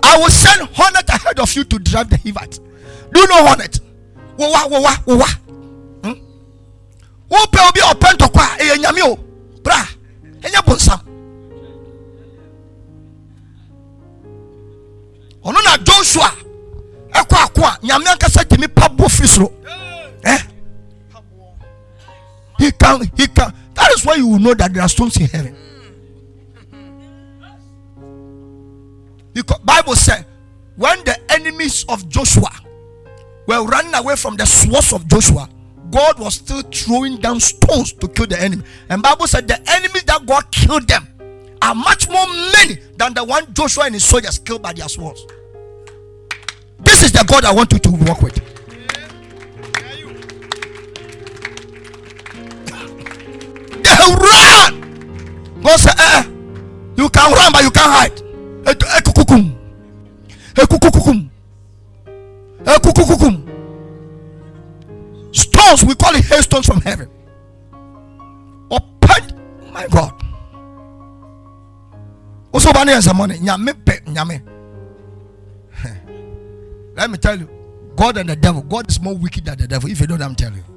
I will send hornet ahead of you to drive the Hivites. Do you know hornet? Wowa, wowa, wowa hmm? wopɛ obi a ɔpɛ ntɔkwa a ɛyɛ nyame o bra ɛnyɛ bonsam ɔno joshua ɛkɔ ako a nyame ankasa tumi pa bɔ? He can he can that is why you will know that there are stones in heaven because bible said when the enemies of joshua were running away from the swords of joshua God was still throwing down stones to kill the enemy. And Bible said the enemies that God killed them are much more many than the one Joshua and his soldiers killed by their swords. This is the God I want you to work with. Run. God said, eh, eh, you can run, but you can't hide. Ekukukum. Ekukukum. Ekukukum. Stones, we call it hailstones from heaven. Open, my God. Also, money and some money. Nyame nyame. Let me tell you, God and the devil. God is more wicked than the devil. If you don't, I'm telling you.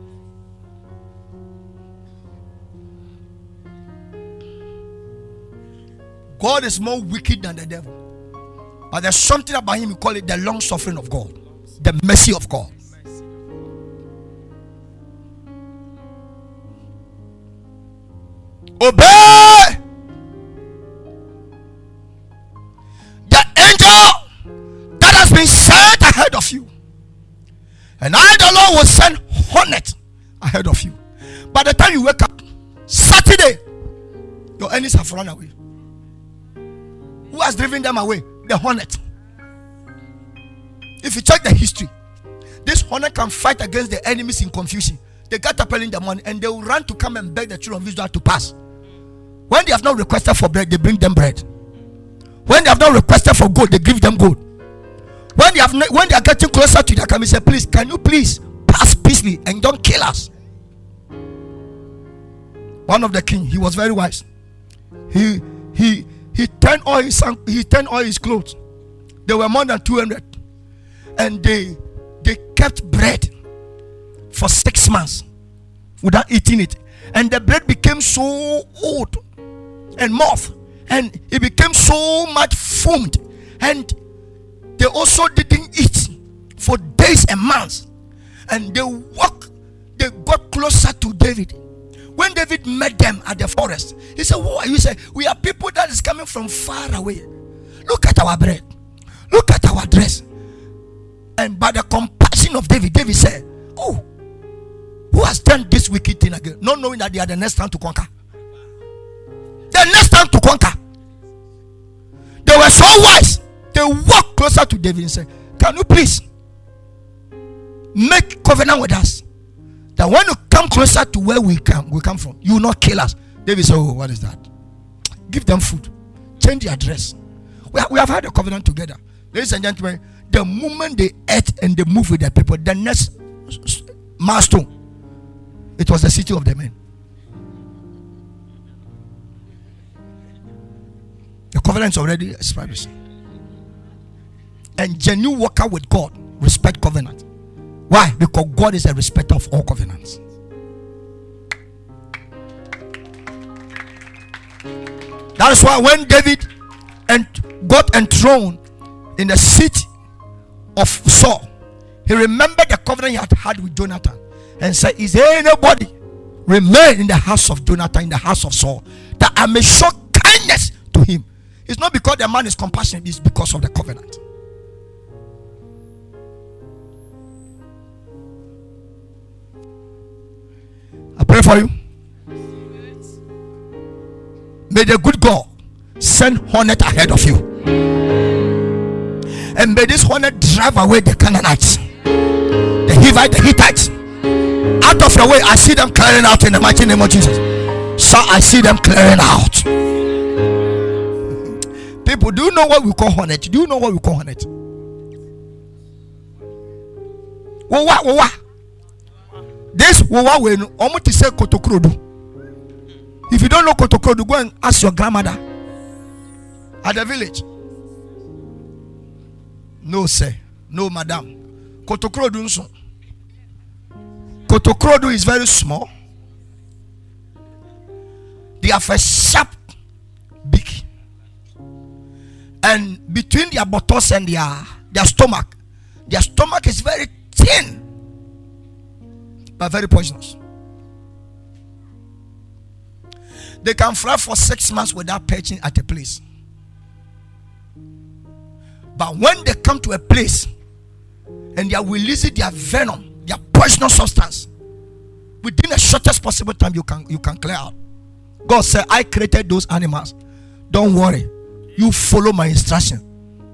God is more wicked than the devil. But there's something about him, we call it the long suffering of God, the mercy of God. Obey the angel that has been sent ahead of you. And I, the Lord, will send hornet ahead of you. By the time you wake up, Saturday, your enemies have run away. Who has driven them away? The hornet. If you check the history, this hornet can fight against the enemies in confusion. They early in the morning and they will run to come and beg the children of Israel to pass. When they have not requested for bread, they bring them bread. When they have not requested for gold, they give them gold. When they have when they are getting closer to their coming, say, please, can you please pass peacefully and don't kill us? One of the king, he was very wise. He he he turned all his he turned all his clothes. There were more than 200. And they they kept bread for six months without eating it. And the bread became so old and moth and it became so much foamed and they also didn't eat for days and months and they walked they got closer to david when david met them at the forest he said who are you said we are people that is coming from far away look at our bread look at our dress and by the compassion of david david said oh who has done this wicked thing again not knowing that they are the next time to conquer the next time to conquer. They were so wise. They walked closer to David and said, Can you please make covenant with us? That when you come closer to where we come, we come from, you will not kill us. David said, Oh, what is that? Give them food, change their dress. We have, we have had a covenant together. Ladies and gentlemen, the moment they ate and they moved with their people, the next milestone, it was the city of the men. The covenant is already established. And genuine worker with God respect covenant. Why? Because God is a respecter of all covenants. That is why when David and got enthroned in the seat of Saul, he remembered the covenant he had had with Jonathan and said, Is there anybody remain in the house of Jonathan, in the house of Saul, that I may show kindness to him? It's not because the man is compassionate, it's because of the covenant. I pray for you. May the good God send hornet ahead of you. And may this hornet drive away the Canaanites, the Hivite, the Hittites. Out of your way, I see them clearing out in the mighty name of Jesus. So I see them clearing out. People, do you know what we call hornet? Do you know what we call hornet? Wowa, wowa. This wowa we. Omo ti say kotokrodu. If you don't know kotokrodu, go and ask your grandmother at the village. No, sir. No, madam. Kotokrodu nso. Is very small. They have a sharp beak and between their buttocks and their their stomach their stomach is very thin but very poisonous they can fly for six months without perching at a place but when they come to a place and they are releasing their venom their poisonous substance within the shortest possible time you can you can clear out god said i created those animals don't worry you follow my instruction.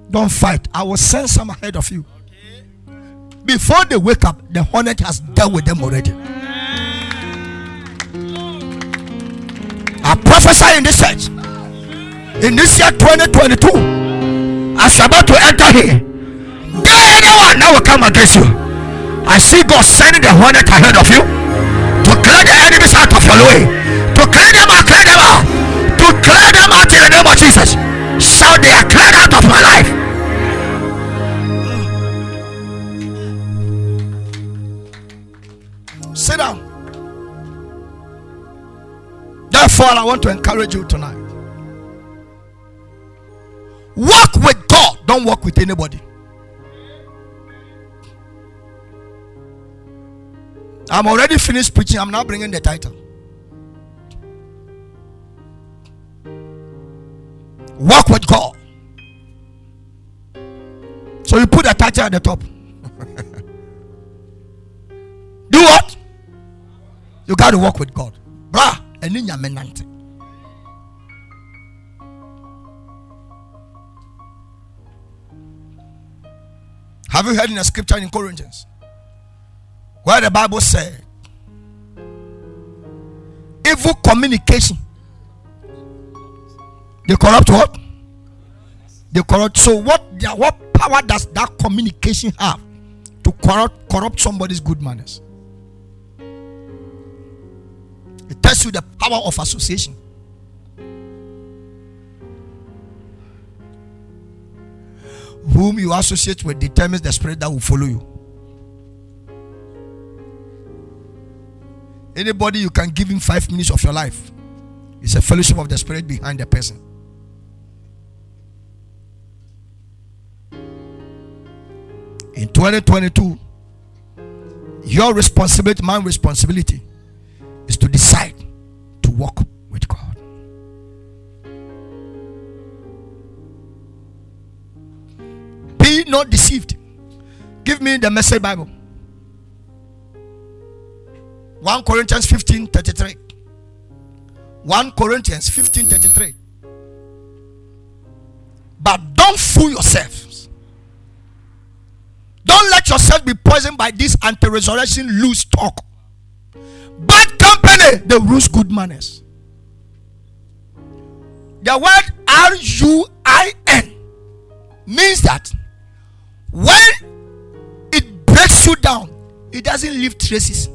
Don't fight. I will send some ahead of you. Before they wake up, the hornet has dealt with them already. I prophesy in this church in this year 2022 as you're about to enter here. Anyone now will come against you. I see God sending the hornet ahead of you to clear the enemies out of your way, to clear them out, clear them out, to clear them out in the name of Jesus. Shout, they are cleared out of my life. Therefore, I want to encourage you tonight. Walk with God, don't walk with anybody. I'm already finished preaching. I'm now bringing the title. Walk with God. So you put the title at the top. Do what? You got to walk with God. Bruh, and in your menante. Have you heard in the scripture in Corinthians? Where the Bible said, evil communication. They corrupt what? They corrupt. So what? What power does that communication have to corrupt corrupt somebody's good manners? It tells you the power of association. Whom you associate with determines the spirit that will follow you. Anybody you can give him five minutes of your life. It's a fellowship of the spirit behind the person. In 2022, your responsibility, my responsibility, is to decide to walk with God. Be not deceived. Give me the message Bible. 1 Corinthians 15 33. 1 Corinthians 15 33. But don't fool yourselves. Don't let yourself be poisoned by this anti resurrection loose talk. Bad company, they lose good manners. The word R U I N means that when it breaks you down, it doesn't leave traces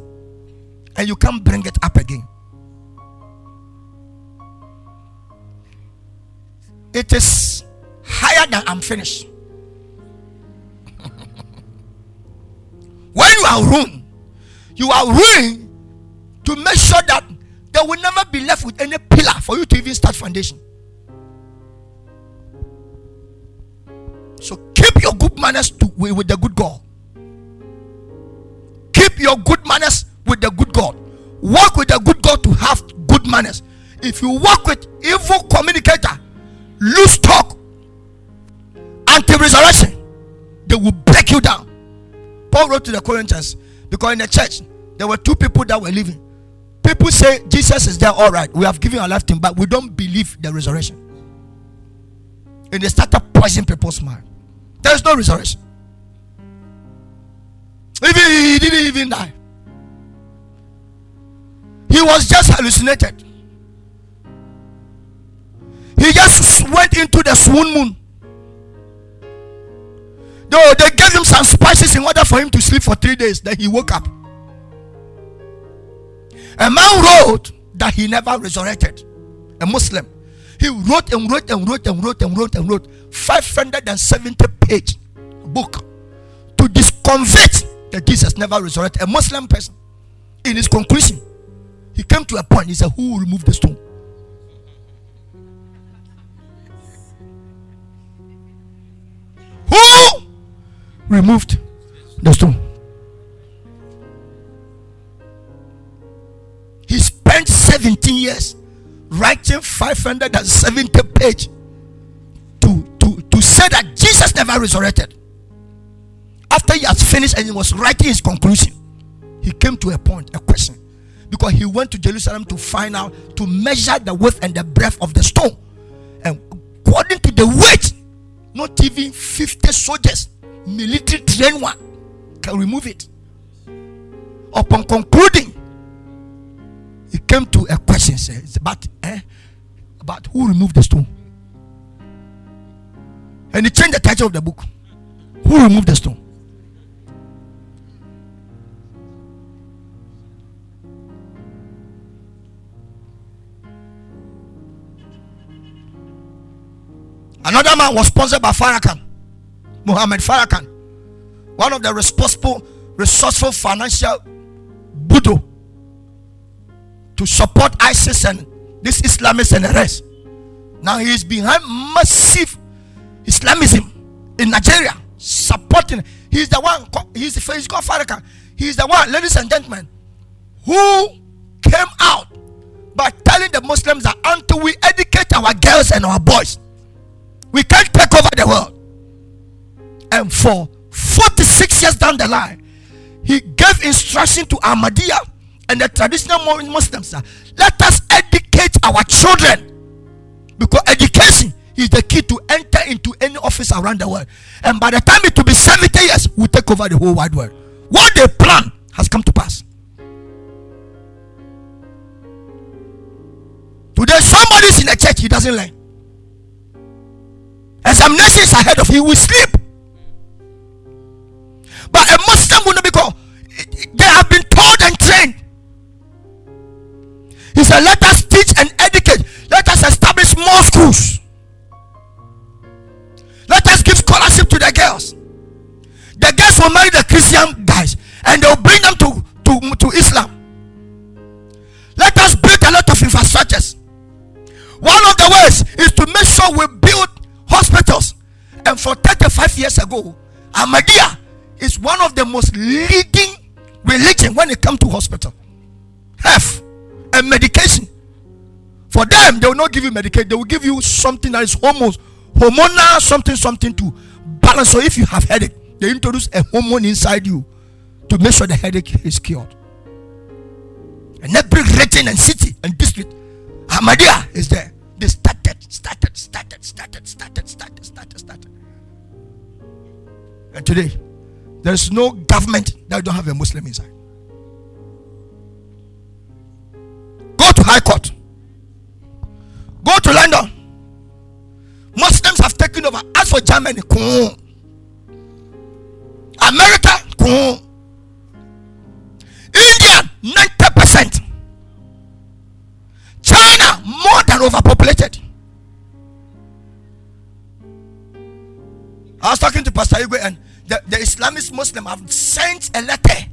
and you can't bring it up again. It is higher than I'm finished. when you are ruined, you are ruined to make sure that there will never be left with any pillar for you to even start foundation. So keep your good manners to, with the good God. Keep your good manners with the good God. Work with the good God to have good manners. If you work with evil communicator, loose talk, anti-resurrection, they will break you down. Paul wrote to the Corinthians because in the church there were two people that were living. People say Jesus is there, all right. We have given our life to him, but we don't believe the resurrection. And they start started poisoning people's mind. There is no resurrection. Even he didn't even die. He was just hallucinated. He just went into the swoon moon. Though they gave him some spices in order for him to sleep for three days. Then he woke up. A man wrote that he never resurrected. A Muslim. He wrote and wrote and wrote and wrote and wrote and wrote 570 page book to disconvert that Jesus never resurrected. A Muslim person. In his conclusion, he came to a point. He said, Who will remove the stone? Who removed the stone? 17 years writing 570 page to, to, to say that Jesus never resurrected. After he has finished and he was writing his conclusion, he came to a point, a question because he went to Jerusalem to find out to measure the width and the breadth of the stone. And according to the weight, not even 50 soldiers, military trained one, can remove it. Upon concluding, he came to a question says about eh, about who removed the stone. And he changed the title of the book. Who removed the stone? Another man was sponsored by Farrakhan, Muhammad Farrakhan, one of the responsible, resourceful financial Budo to support ISIS and this Islamists and the rest. Now he is behind massive Islamism in Nigeria, supporting. He's the one. He's the face called Farrakhan. He's the one, ladies and gentlemen, who came out by telling the Muslims that until we educate our girls and our boys, we can't take over the world. And for 46 years down the line, he gave instruction to Ahmadiyya and the traditional Muslims that let us educate our children because education is the key to enter into any office around the world. And by the time it will be 70 years, we take over the whole wide world. What they plan has come to pass. Today, somebody is in a church, he doesn't learn. Examinations ahead of you will sleep. But a Muslim will not be called. They have been taught and trained. He said, Let us teach and educate. Let us establish more schools. Let us give scholarship to the girls. The girls will marry the Christian guys and they'll bring them to, to, to Islam. Let us build a lot of infrastructures. One of the ways is to make sure we build hospitals. And for 35 years ago, Ahmadiyya is one of the most leading religion when it comes to hospital. Health and medication. For them, they will not give you medication, they will give you something that is hormones, hormonal something, something to balance. So if you have headache, they introduce a hormone inside you to make sure the headache is cured. And every region and city and district, Ahmadiyya is there. They started, started, started, started, started, started, started, started. And today, there is no government that don't have a Muslim inside. To High Court. Go to London. Muslims have taken over. As for Germany, America, India, 90%. China, more than overpopulated. I was talking to Pastor Igwe, and the, the Islamist Muslim have sent a letter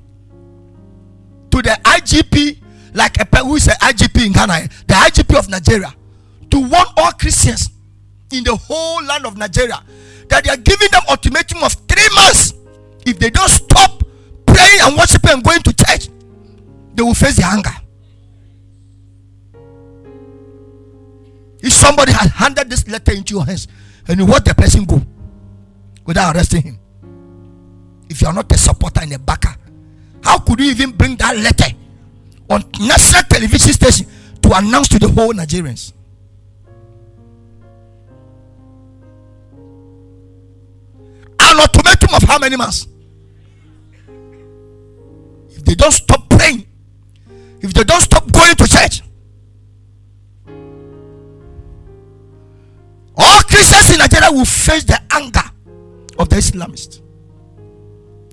to the IGP, like a person who is an IGP in Ghana, eh? the IGP of Nigeria, to warn all Christians in the whole land of Nigeria that they are giving them ultimatum of three months. If they don't stop praying and worshiping and going to church, they will face the anger. If somebody has handed this letter into your hands and you watch the person go without arresting him, if you are not a supporter and a backer, how could you even bring that letter on national television station to announce to the whole Nigerians? An ultimatum of how many months? If they don't stop praying, if they don't stop going to church, all Christians in Nigeria will face the anger of the Islamists.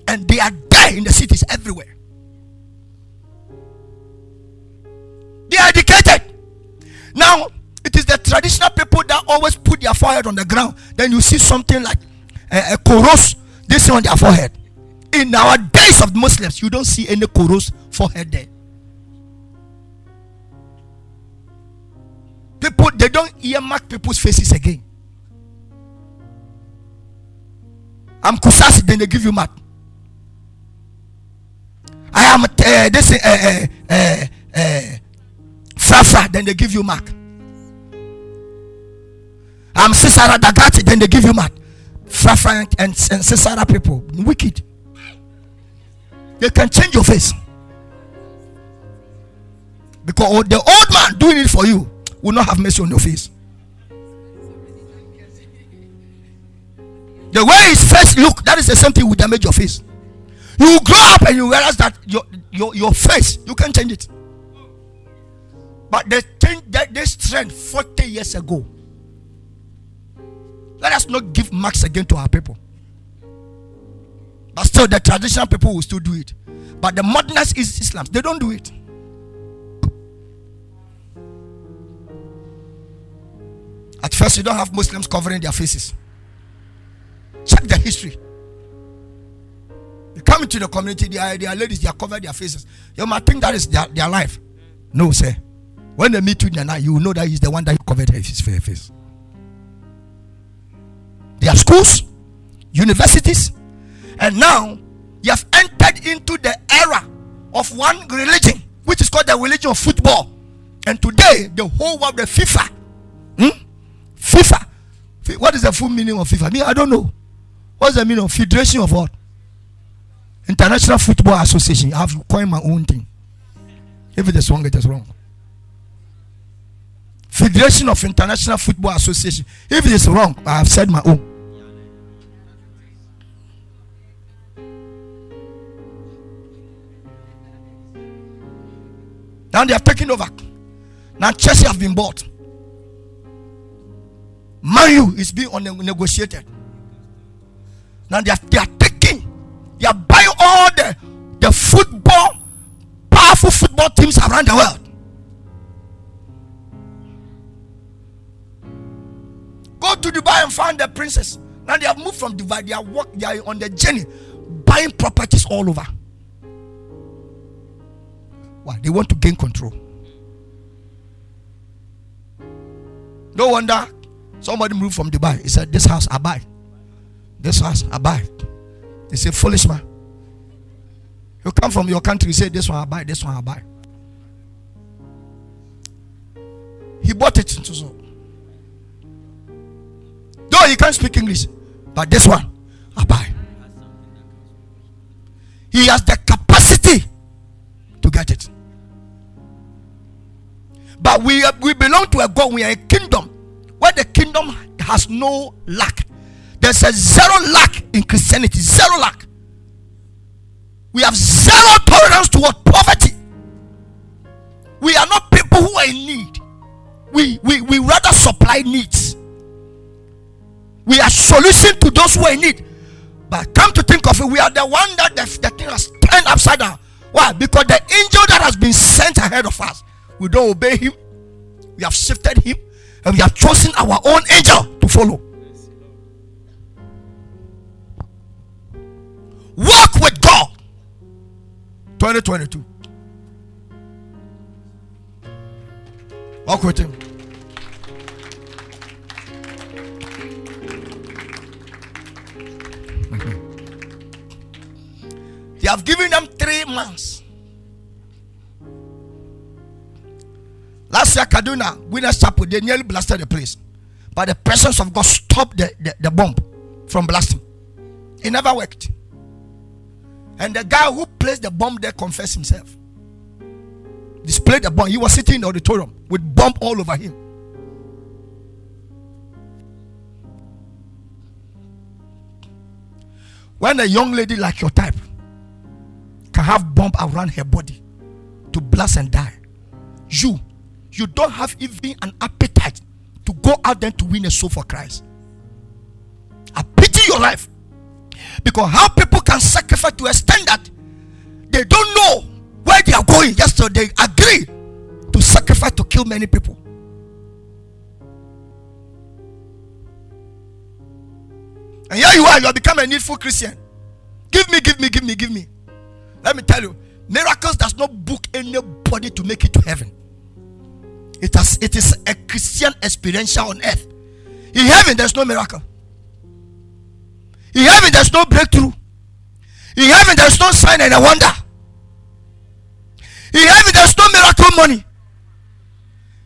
And they are there in the cities everywhere. They are educated. Now, it is the traditional people that always put their forehead on the ground. Then you see something like a, a chorus, this on their forehead. In our days of Muslims, you don't see any chorus forehead there. People, they don't earmark people's faces again. I'm Kusasi, then they give you mark. I am uh, this uh, uh, Frafra, then they give you mark. I'm Sisara Dagati, then they give you mark. Frafra and, and, and people, wicked. They can change your face. Because the old man doing it for you will not have mercy on your face. The way his face look, that is the same thing will damage your face. You grow up and you realize that your your, your face you can't change it. But they changed that this trend 40 years ago. Let us not give marks again to our people. But still, the traditional people will still do it. But the modernist is Islam. They don't do it. At first, you don't have Muslims covering their faces. Check the history. You come into the community, they are ladies, they are covered their faces. You might think that is their, their life. No, sir. When they meet you night, you will know that he's the one that covered his face. There are schools, universities, and now you have entered into the era of one religion, which is called the religion of football. And today, the whole world, the FIFA, hmm? FIFA. What is the full meaning of FIFA? Me, I don't know. What's the meaning of Federation of what? International Football Association. I have coined my own thing. If it is wrong, it is wrong. Federation of International Football Association. If it is wrong, I have said my own. Now they are taking over. Now Chelsea have been bought. Manu is being negotiated. Now they are, they are taking, they are buying all the, the football, powerful football teams around the world. To Dubai and find the princess. Now they have moved from Dubai, they are walk, they are on the journey, buying properties all over. Why? They want to gain control. No wonder somebody moved from Dubai. He said, This house I buy. This house I buy. They say, Foolish man. You come from your country, you say, This one I buy, this one I buy. He bought it into so. Though he can't speak English, but this one I buy. He has the capacity to get it. But we, uh, we belong to a God, we are a kingdom where the kingdom has no lack. There's a zero lack in Christianity, zero lack. We have zero tolerance toward poverty. We are not people who are in need. We, we, we rather supply needs. We are solution to those who are in need. But come to think of it, we are the one that the, the thing has turned upside down. Why? Because the angel that has been sent ahead of us we don't obey him. We have shifted him and we have chosen our own angel to follow. Walk with God. 2022. Walk with him. They have given them three months Last year, Kaduna, Winners Chapel, they nearly blasted the place. But the presence of God stopped the, the, the bomb from blasting. It never worked. And the guy who placed the bomb there confessed himself. Displayed the bomb. He was sitting in the auditorium with bomb all over him. When a young lady like your type can have bomb around her body to blast and die, you you don't have even an appetite to go out there to win a soul for Christ. I pity your life because how people can sacrifice to a standard they don't know where they are going, just so they agree to sacrifice to kill many people. And here you are, you have become a needful Christian. Give me, give me, give me, give me. Let me tell you, miracles does not book anybody to make it to heaven. It has it is a Christian experiential on earth. In heaven, there's no miracle. In heaven, there's no breakthrough. In heaven, there's no sign and a wonder. In heaven, there's no miracle money.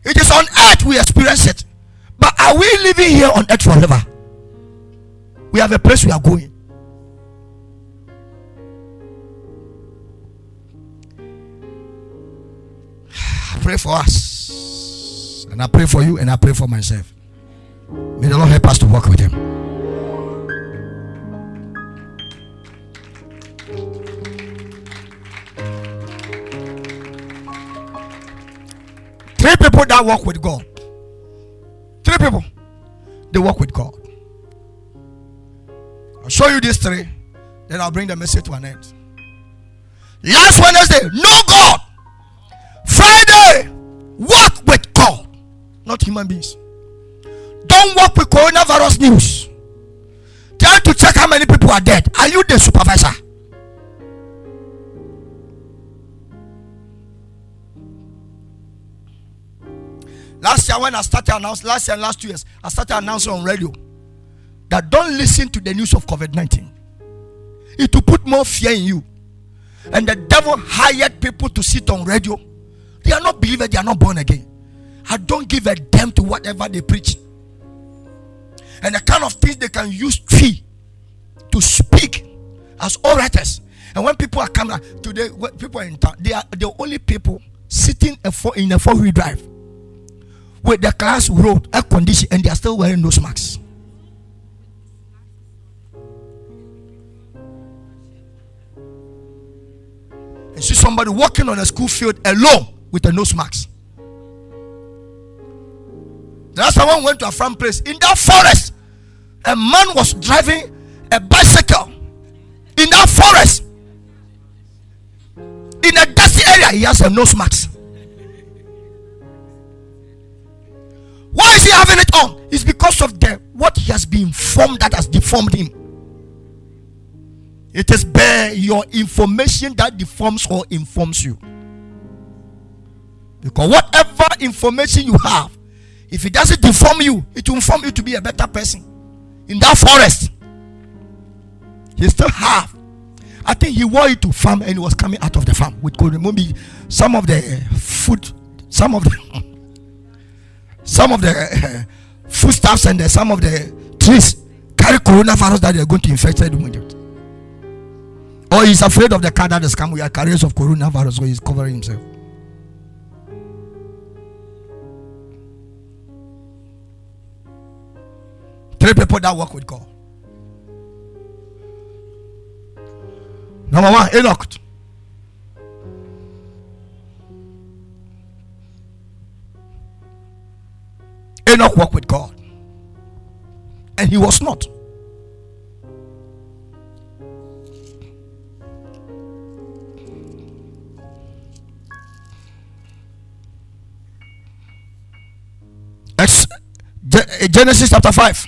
It is on earth we experience it. But are we living here on earth forever? We have a place we are going. pray for us. And I pray for you and I pray for myself. May the Lord help us to work with Him. Three people that walk with God. Three people. They walk with God. I'll show you these three. Then I'll bring the message to an end. Last Wednesday, no God. Walk with God, not human beings. Don't walk with coronavirus news. Try to check how many people are dead. Are you the supervisor? Last year, when I started announcing, last year and last two years, I started announcing on radio that don't listen to the news of COVID 19. It will put more fear in you. And the devil hired people to sit on radio. They are not believers, they are not born again. I don't give a damn to whatever they preach. And the kind of things they can use tree to speak as orators. And when people are coming today, people are in town, they are the only people sitting in a four-wheel drive with the class road air condition and they are still wearing nose masks. And see somebody walking on a school field alone with a nose mask. The last time went to a farm place in that forest, a man was driving a bicycle in that forest in a dusty area. He has a nose mask. Why is he having it on? It's because of the what he has been informed that has deformed him. It is by your information that deforms or informs you. Because whatever information you have, if it doesn't deform you, it will inform you to be a better person. In that forest, he still have. I think he wore it to farm and he was coming out of the farm with maybe some of the uh, food, some of the some of the uh, uh foodstuffs and the, some of the trees carry coronavirus that they are going to infect with it. Or he's afraid of the car that is coming with carriers of coronavirus, so he's covering himself. Three people that work with God. Number one, Enoch. Enoch walked with God. And he was not. Genesis chapter 5,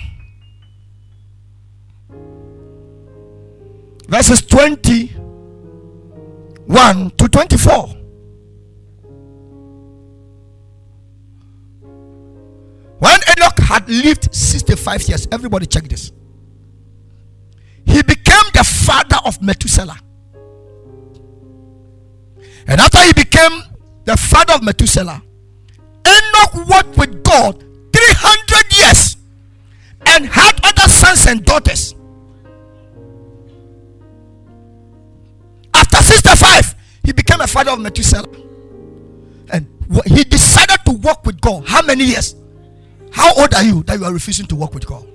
verses 21 to 24. When Enoch had lived 65 years, everybody check this. He became the father of Methuselah. And after he became the father of Methuselah, Enoch walked with God 300 years and had other sons and daughters. 65, he became a father of Methuselah. And he decided to walk with God. How many years? How old are you that you are refusing to walk with God?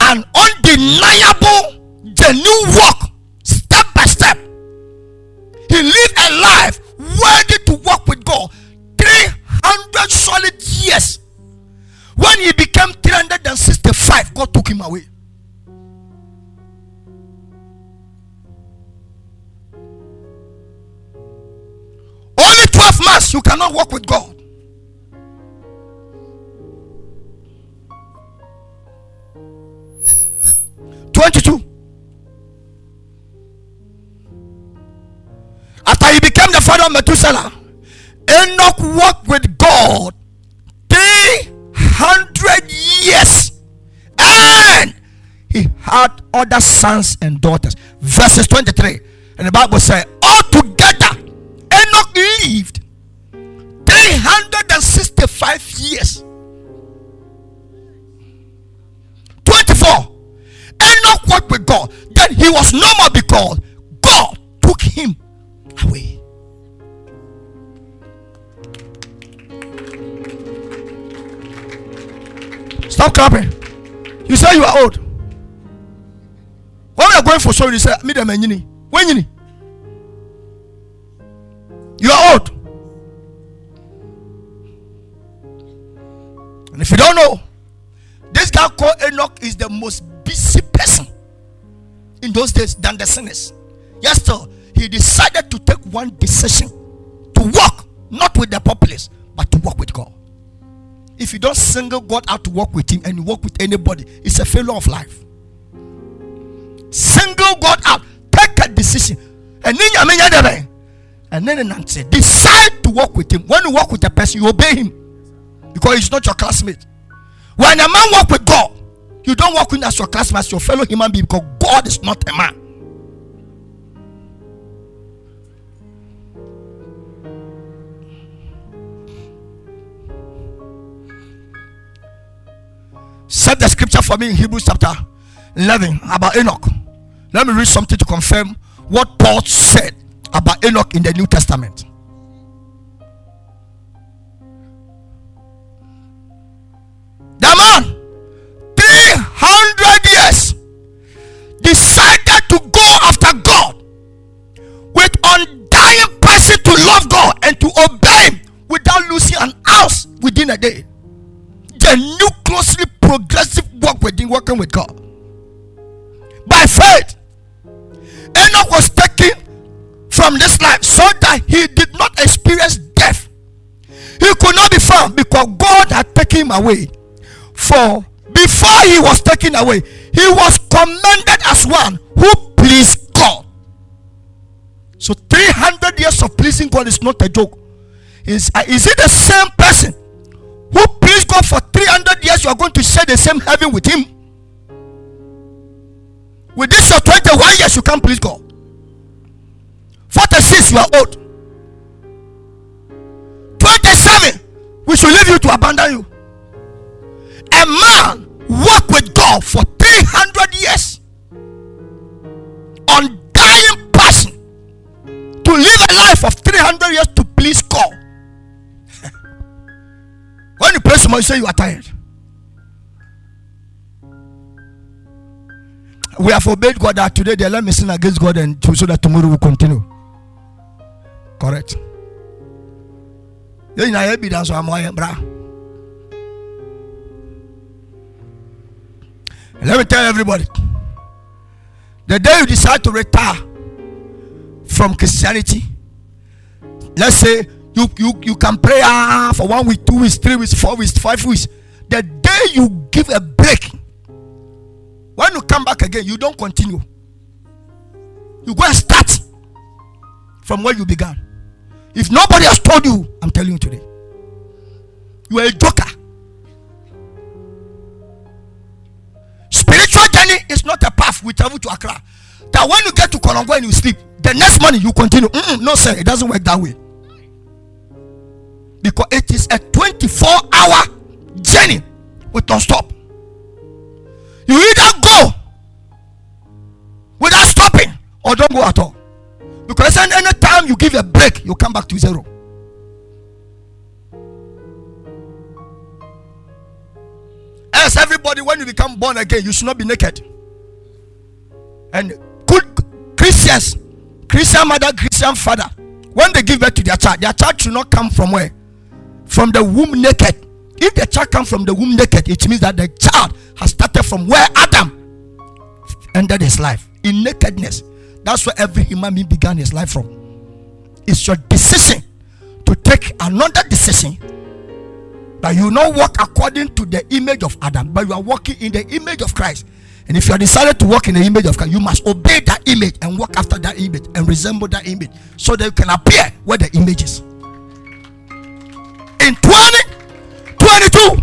An undeniable, genuine walk, step by step. He lived a life worthy to walk with God 300 solid years. When he became 365, God took him away. 12 months you cannot walk with God. Twenty-two. After he became the father of Methuselah, Enoch walked with God three hundred years, and he had other sons and daughters. Verses twenty-three, and the Bible says, altogether Enoch lived 365 years. 24. Enoch walked with God. Then he was no more because God took him away. Stop clapping. You say you are old. When we are going for sorry, you say, Me, the man, you need. when you you are old. And if you don't know, this guy called Enoch is the most busy person in those days than the sinners. Yes, sir. He decided to take one decision to walk not with the populace, but to walk with God. If you don't single God out to walk with Him and you walk with anybody, it's a failure of life. Single God out, take a decision. And then and then decide to walk with Him. When you walk with a person, you obey Him because he's not your classmate. When a man walk with God, you don't walk with as your classmate, as your fellow human being, because God is not a man. Set the scripture for me in Hebrews chapter 11 about Enoch. Let me read something to confirm what Paul said about Enoch in the New Testament. The man, 300 years, decided to go after God with undying passion to love God and to obey Him without losing an ounce within a day. The new closely progressive work within working with God. From this life so that he did not experience death. He could not be found because God had taken him away. For before he was taken away, he was commended as one who pleased God. So 300 years of pleasing God is not a joke. Is, uh, is it the same person who pleased God for 300 years? You are going to share the same heaven with him. With this your 21 years, you can't please God. 46, you are old. 27, we should leave you to abandon you. A man work with God for 300 years. Undying passion to live a life of 300 years to please God. when you pray someone, you say you are tired. We have obeyed God that today they let me sin against God and so that tomorrow will continue. Correct. You know evidence of my bra. Let me tell everybody. The day you decide to retire from Christianity, let's say you you, you can pray ah, for one week, two weeks, three weeks, four weeks, five weeks. The day you give a break, when you come back again, you don't continue. You go start from where you began. If nobody has told you, I'm telling you today. You are a joker. Spiritual journey is not a path we travel to Accra. That when you get to Kolongo and you sleep, the next morning you continue. Mm-mm, no, sir, it doesn't work that way. Because it is a 24 hour journey with non stop. You either go without stopping or don't go at all. Because any time you give a break, you come back to zero. As everybody, when you become born again, you should not be naked. And good Christians, Christian mother, Christian father, when they give birth to their child, their child should not come from where? From the womb naked. If the child comes from the womb naked, it means that the child has started from where Adam ended his life in nakedness. That's where every human being began his life from. It's your decision to take another decision that you not walk according to the image of Adam, but you are walking in the image of Christ. And if you are decided to walk in the image of Christ, you must obey that image and walk after that image and resemble that image so that you can appear where the image is. In 2022,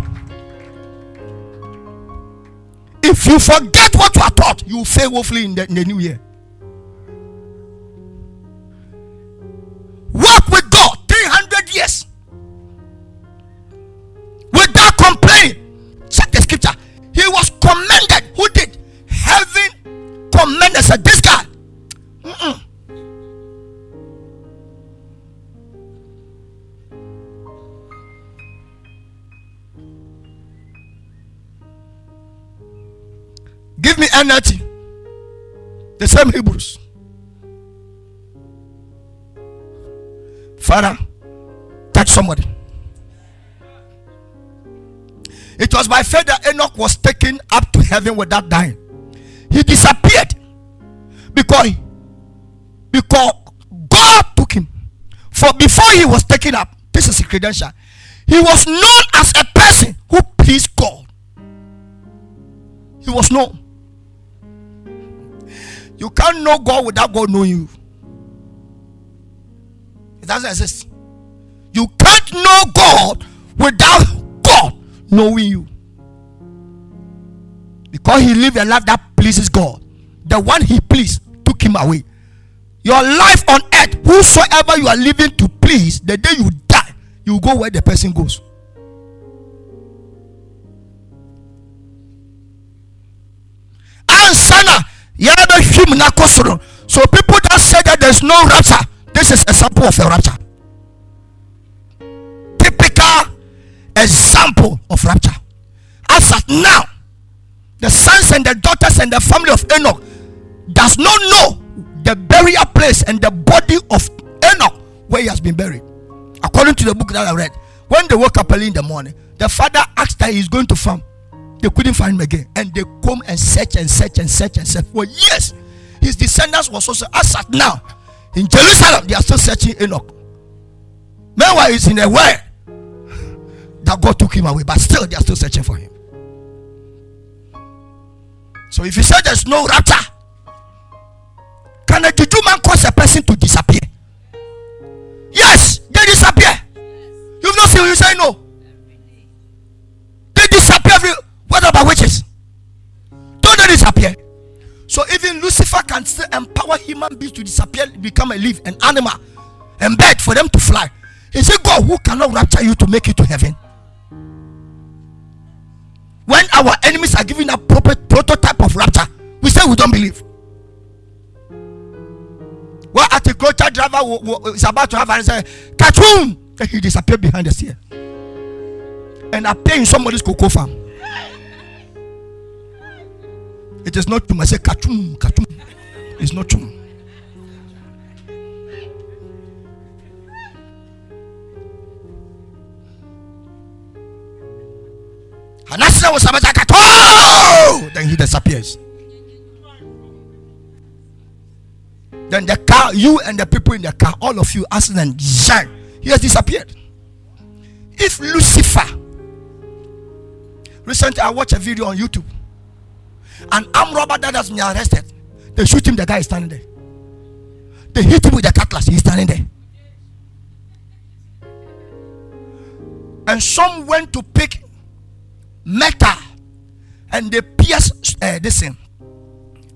if you forget what you are taught, you will fail woefully in the, in the new year. Walk with God 300 years without complaining. Check the scripture. He was commended. Who did? Heaven commended. Said this guy. Mm-mm. Give me energy. The same Hebrews. Father, touch somebody. It was by faith that Enoch was taken up to heaven without dying. He disappeared because because God took him. For before he was taken up, this is a credential. He was known as a person who pleased God. He was known. You can't know God without God knowing you. It doesn't exist. You can't know God without God knowing you. Because he lived a life that pleases God. The one he pleased took him away. Your life on earth, whosoever you are living to please, the day you die, you go where the person goes. Ansana, so people that say that there's no rapture, this is a sample of a rapture. Typical example of rapture. As at now, the sons and the daughters and the family of Enoch does not know the burial place and the body of Enoch where he has been buried. According to the book that I read, when they woke up early in the morning, the father asked that he's going to farm. They couldn't find him again, and they come and search and search and search and search for years. His descendants was also as at now in Jerusalem. They are still searching Enoch. Meanwhile, he's in a way that God took him away, but still they are still searching for him. So if you say there's no rapture, can a juju man cause a person to disappear? Yes, they disappear. You've not seen you say no. They disappear. Every, what about witches? So even Lucifer can still empower human beings to disappear, become a leaf, an animal, and beg for them to fly. Is it God who cannot rapture you to make it to heaven? When our enemies are giving a proper prototype of rapture, we say we don't believe. Well, at a culture driver is about to have and say, Kachum! He disappeared behind the steer. And appear in somebody's cocoa farm. It is not true. I say, Kachum, Kachum. It's not true. Hanasra was to oh! Then he disappears. Then the car, you and the people in the car, all of you, accident, shine. He has disappeared. If Lucifer, recently I watched a video on YouTube, an armed robber that has been arrested, they shoot him, the guy is standing there. They hit him with the cutlass, he's standing there. And some went to pick metal and they pierced uh, this thing,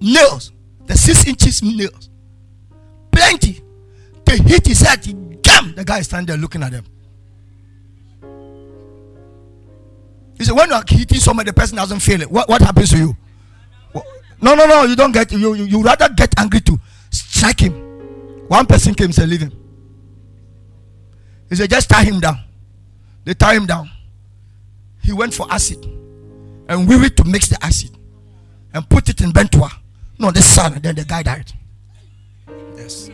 nails, the six inches nails, plenty. They hit his head, he gam. The guy is standing there looking at them. He said, when you are hitting somebody, the person doesn't feel it. What, what happens to you? No, no, no, you don't get you, you, you rather get angry to strike him. One person came and said, Leave him. He said, Just tie him down. They tie him down. He went for acid and we went to mix the acid and put it in Bentua. No, the son, and then the guy died. Yes.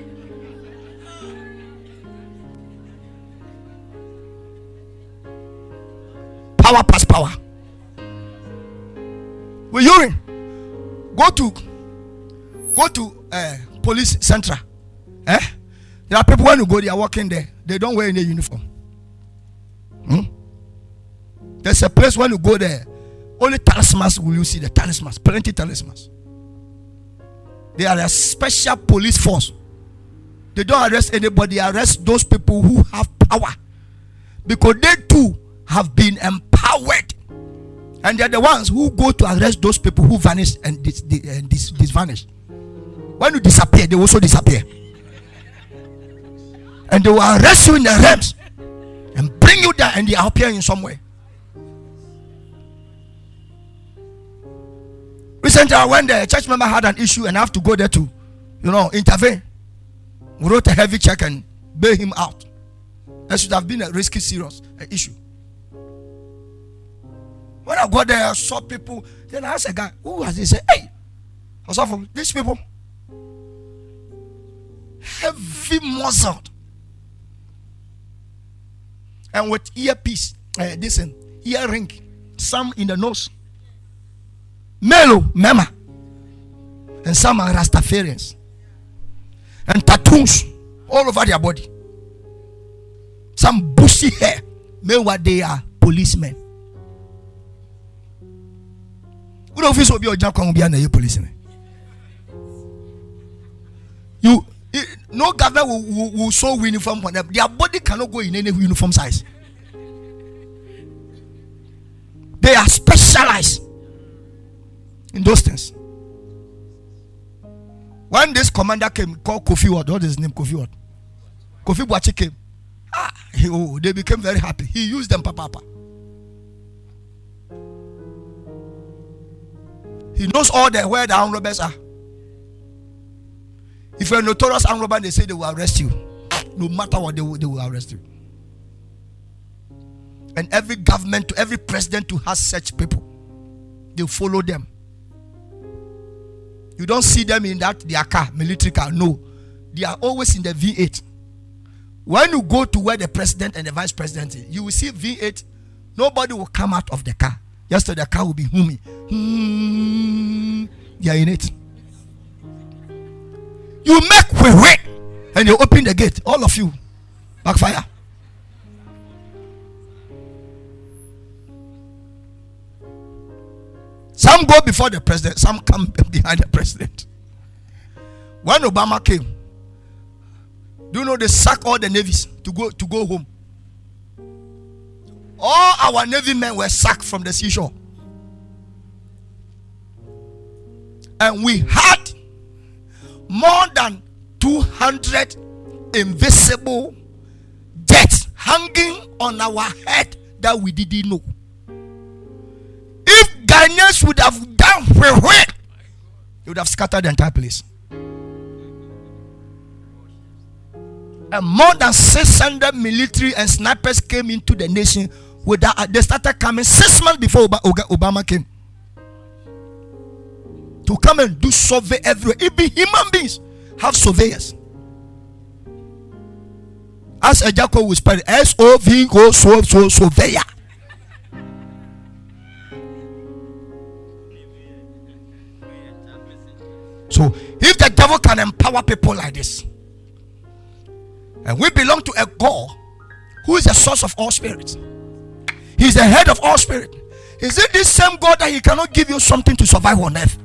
Power past power. With urine go to go to uh, police central. Eh? There are people when you go they are working there. They don't wear any uniform. Hmm? there's a place when you go there only talismans will you see the talismans plenty talismans. They are a special police force. They don't arrest anybody arrest those people who have power. Because they too have been empowered and they're the ones who go to arrest those people who vanish and dis, dis, dis, dis vanish. When you disappear, they also disappear. And they will arrest you in the realms and bring you there and they appear in some way. Recently, when the church member had an issue and I have to go there to, you know, intervene, we wrote a heavy check and bail him out. That should have been a risky, serious issue. When I got there, I saw people. Then I asked a guy, who was he? Say, hey, I saw from these people. Heavy muzzled. And with earpiece, uh, this earring some in the nose. Melo, mema. And some are Rastafarians. And tattoos all over their body. Some bushy hair. Meanwhile, they are policemen. Don't feel so be a jump on be a policeman? You no government will, will, will sew uniform for them. Their body cannot go in any uniform size. They are specialized in those things. When this commander came, called Kofi what? What is his name? Kofi what? Kofi Boachi came. Ah, he, oh, they became very happy. He used them, papa. papa. He knows all the where the armed robbers are. If you're a notorious armed robber, they say they will arrest you. No matter what, they will, they will arrest you. And every government, every president who has such people, they follow them. You don't see them in that their car, military car. No, they are always in the V8. When you go to where the president and the vice president is, you will see V8. Nobody will come out of the car. Just the car will be humming. Hmm, they are in it. You make way, and you open the gate. All of you, backfire. Some go before the president, some come behind the president. When Obama came, do you know they sack all the navies to go to go home? All our navy men were sacked from the seashore. And we had more than 200 invisible jets hanging on our head that we didn't know. If Ghanaians would have done it, they would have scattered the entire place. And more than 600 military and snipers came into the nation. With that, uh, they started coming six months before Obama came to come and do survey everywhere. Even human beings have surveyors. As a Jacob will spell S O V O so so surveyor. So if the devil can empower people like this, and we belong to a God who is the source of all spirits, He's the head of all spirit. Is it this same God that He cannot give you something to survive on earth?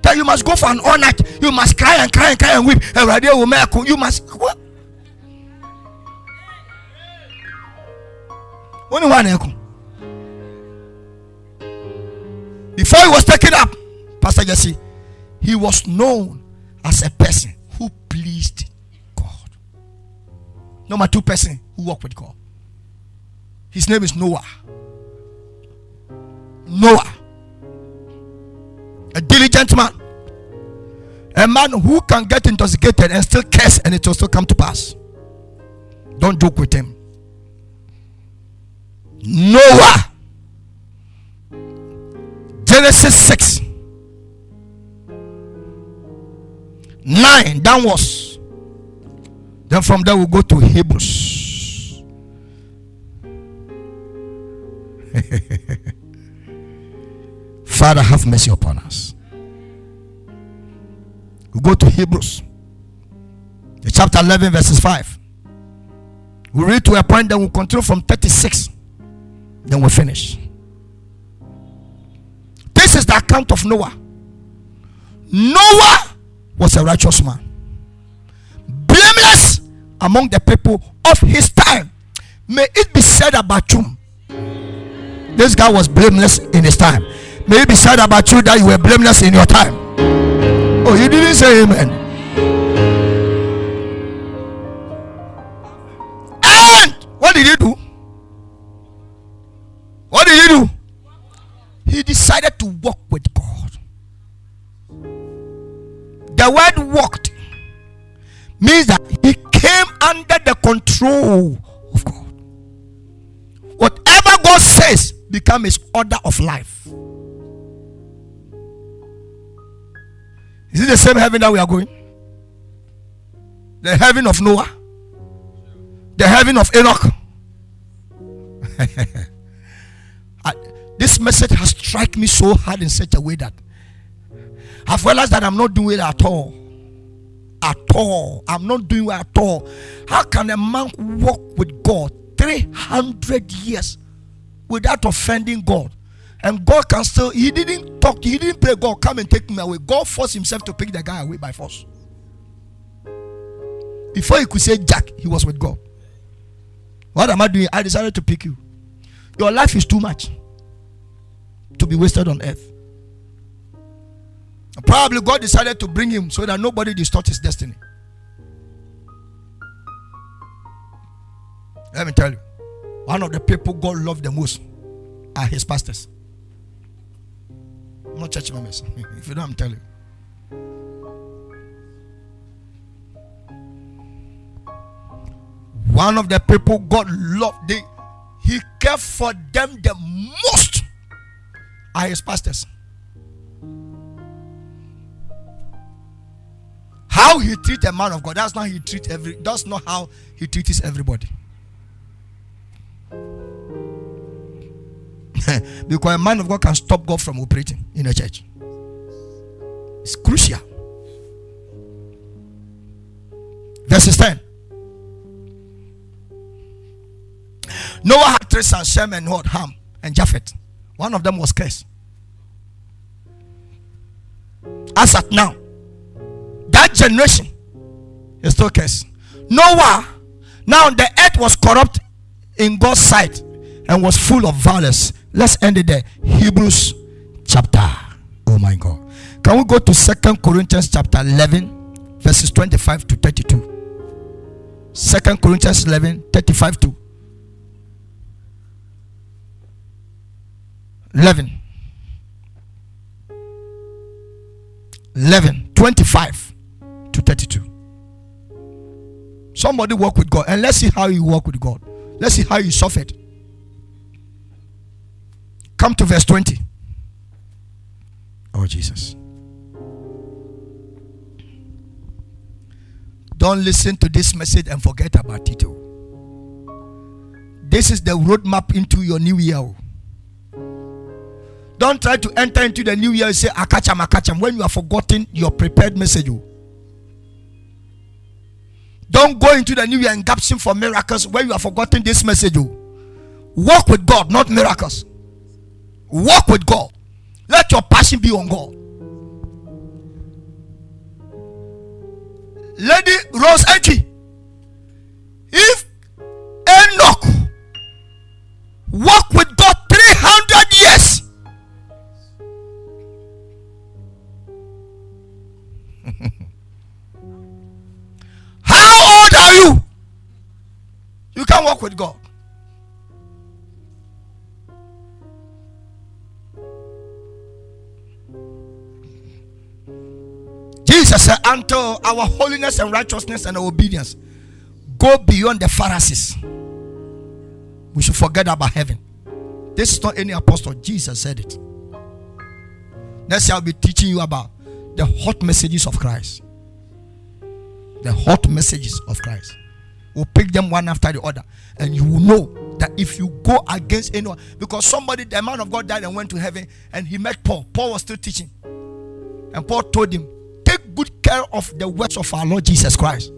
That you must go for an all night, you must cry and cry and cry and weep. Eh, you must what? Only one echo. Before he was taken up, Pastor Jesse, he was known as a person who pleased God. Number two person who walked with God. His name is Noah. Noah. A diligent man. A man who can get intoxicated and still curse and it will still come to pass. Don't joke with him. Noah. Genesis 6 9 downwards. Then from there we'll go to Hebrews. Father, have mercy upon us. We go to Hebrews, the chapter 11, verses 5. We read to a point, then we'll continue from 36. Then we'll finish. This is the account of Noah. Noah was a righteous man, blameless among the people of his time. May it be said about you. This guy was blameless in his time. May it be said about you that you were blameless in your time. Oh, you didn't say amen. And what did he do? What did he do? He decided to walk with God. The word walked means that he came under the control of God. Whatever God says become his order of life. Is it the same heaven that we are going? The heaven of Noah? The heaven of Enoch? this message has struck me so hard in such a way that I've realized that I'm not doing it at all. At all. I'm not doing it at all. How can a man walk with God 300 years without offending God? And God can still, he didn't talk, he didn't pray, God, come and take me away. God forced himself to pick the guy away by force. Before he could say Jack, he was with God. What am I doing? I decided to pick you. Your life is too much to be wasted on earth. Probably God decided to bring him so that nobody distorts his destiny. Let me tell you, one of the people God loved the most are his pastors. Not church members. if you don't, I'm telling you. One of the people God loved, they, he cared for them the most are his pastors. How he treat a man of God, that's not he treat every that's not how he treats everybody. because a man of God can stop God from operating in a church. It's crucial. Verse 10. Noah had three sons, Shem and Hod, Ham, and Japheth. One of them was cursed. As at now, that generation is still cursed. Noah, now the earth was corrupt in God's sight and was full of violence. Let's end it there. Hebrews chapter. Oh my God. Can we go to Second Corinthians chapter 11, verses 25 to 32? Second Corinthians 11, 35 to 11 11 25 to 32 somebody walk with god and let's see how you walk with god let's see how you suffered come to verse 20 oh jesus don't listen to this message and forget about it oh. this is the roadmap into your new year oh. Don't try to enter into the new year and say, Akacham, Akacham, when you have forgotten your prepared message. Oh. Don't go into the new year and gasping for miracles when you have forgotten this message. Oh. Walk with God, not miracles. Walk with God. Let your passion be on God. Lady Rose Entry. If Enoch walk walk with God. Jesus said, Until our holiness and righteousness and our obedience go beyond the Pharisees, we should forget about heaven. This is not any apostle. Jesus said it. Next I'll be teaching you about the hot messages of Christ. The hot messages of Christ. We'll pick them one after the other. And you will know that if you go against anyone, because somebody, the man of God died and went to heaven, and he met Paul. Paul was still teaching. And Paul told him, Take good care of the words of our Lord Jesus Christ.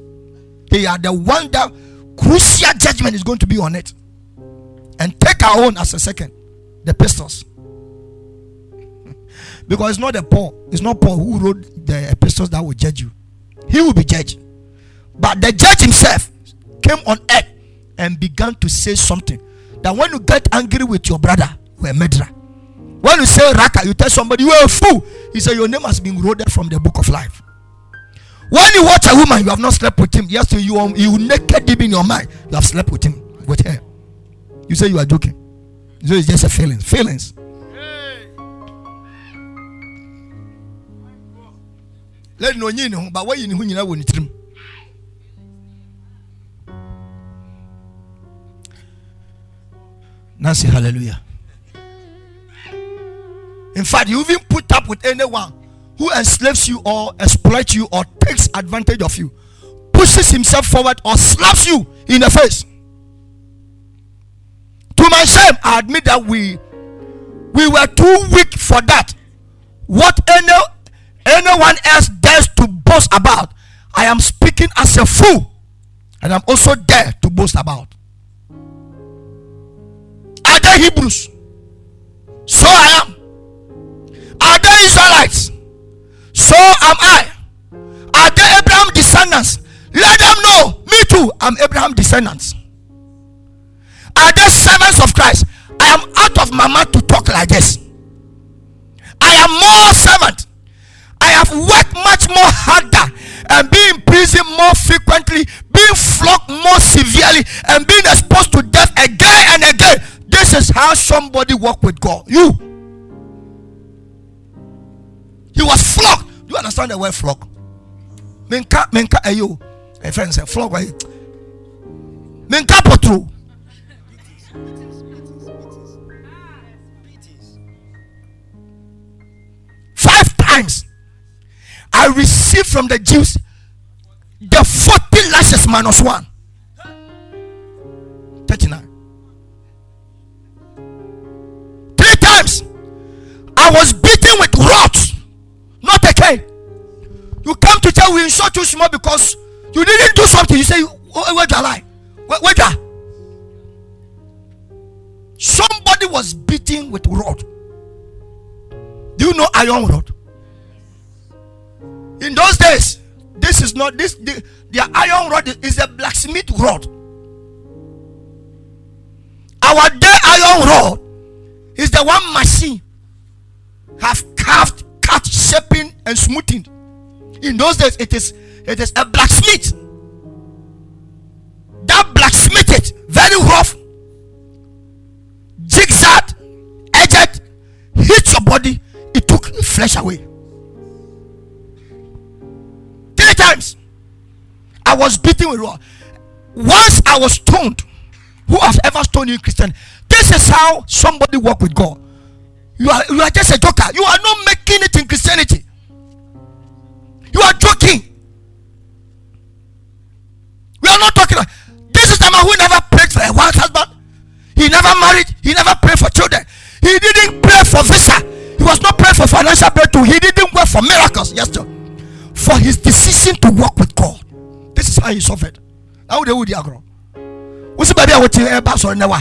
They are the one that crucial judgment is going to be on it. And take our own as a second. The pistols. Because it's not the Paul, it's not Paul who wrote the epistles that will judge you. He will be judged. But the judge himself came on earth and began to say something. That when you get angry with your brother, you're a murderer. When you say raka, you tell somebody you're a fool. He said your name has been eroded from the book of life. When you watch a woman, you have not slept with him. Yes, you are you naked deep in your mind. You have slept with him, with her. You say you are joking. So it's just a feeling. Feelings. let no wayi ne ho nyina wɔ ne tirim Nancy hallelujah in fact you even put up with anyone who enslaves you or exploits you or takes advantage of you pushes himself forward or slaps you in the face to my shame i admit that we We were too weak for that. What any anyone else dares to boast about, I am speaking as a fool, and I'm also there to boast about. Are they Hebrews? So I am. Are they Israelites? So am I. Are they Abraham descendants? Let them know. Me too. I'm Abraham descendants. Are they servants of Christ? I am out of my mouth to talk like this. I am more servant. Have worked much more harder and been in prison more frequently, being flogged more severely, and being exposed to death again and again. This is how somebody walk with God. You. He was flogged. Do you understand the word flog? Menka menka ayo. Eh, A friend said flog. Menka potru. Five times I received from the Jews the 40 lashes minus one. 39. Three times I was beaten with rods, not a cane. You come to tell we insult you small because you didn't do something. You say, Where do I lie? Where, where Somebody was beaten with rod. Do you know iron rod? In those days, this is not this the, iron rod is a blacksmith rod. Our day iron rod is the one machine have carved, cut, shaping, and smoothing. In those days, it is it is a blacksmith. That blacksmith it very rough, zigzag, edged, hit your body, it took flesh away. Times I was beaten with rod. Once I was stoned. Who has ever stoned you, Christian? This is how somebody walk with God. You are you are just a joker. You are not making it in Christianity. You are joking. We are not talking. Like, this is the man who never prayed for a wife husband. He never married. He never prayed for children. He didn't pray for visa. He was not praying for financial breakthrough. He didn't work for miracles. Yes, sir. For his decision to walk with God. This is how he suffered. How they would agro. What's the baby I would tell you eh, about? Sorry, never.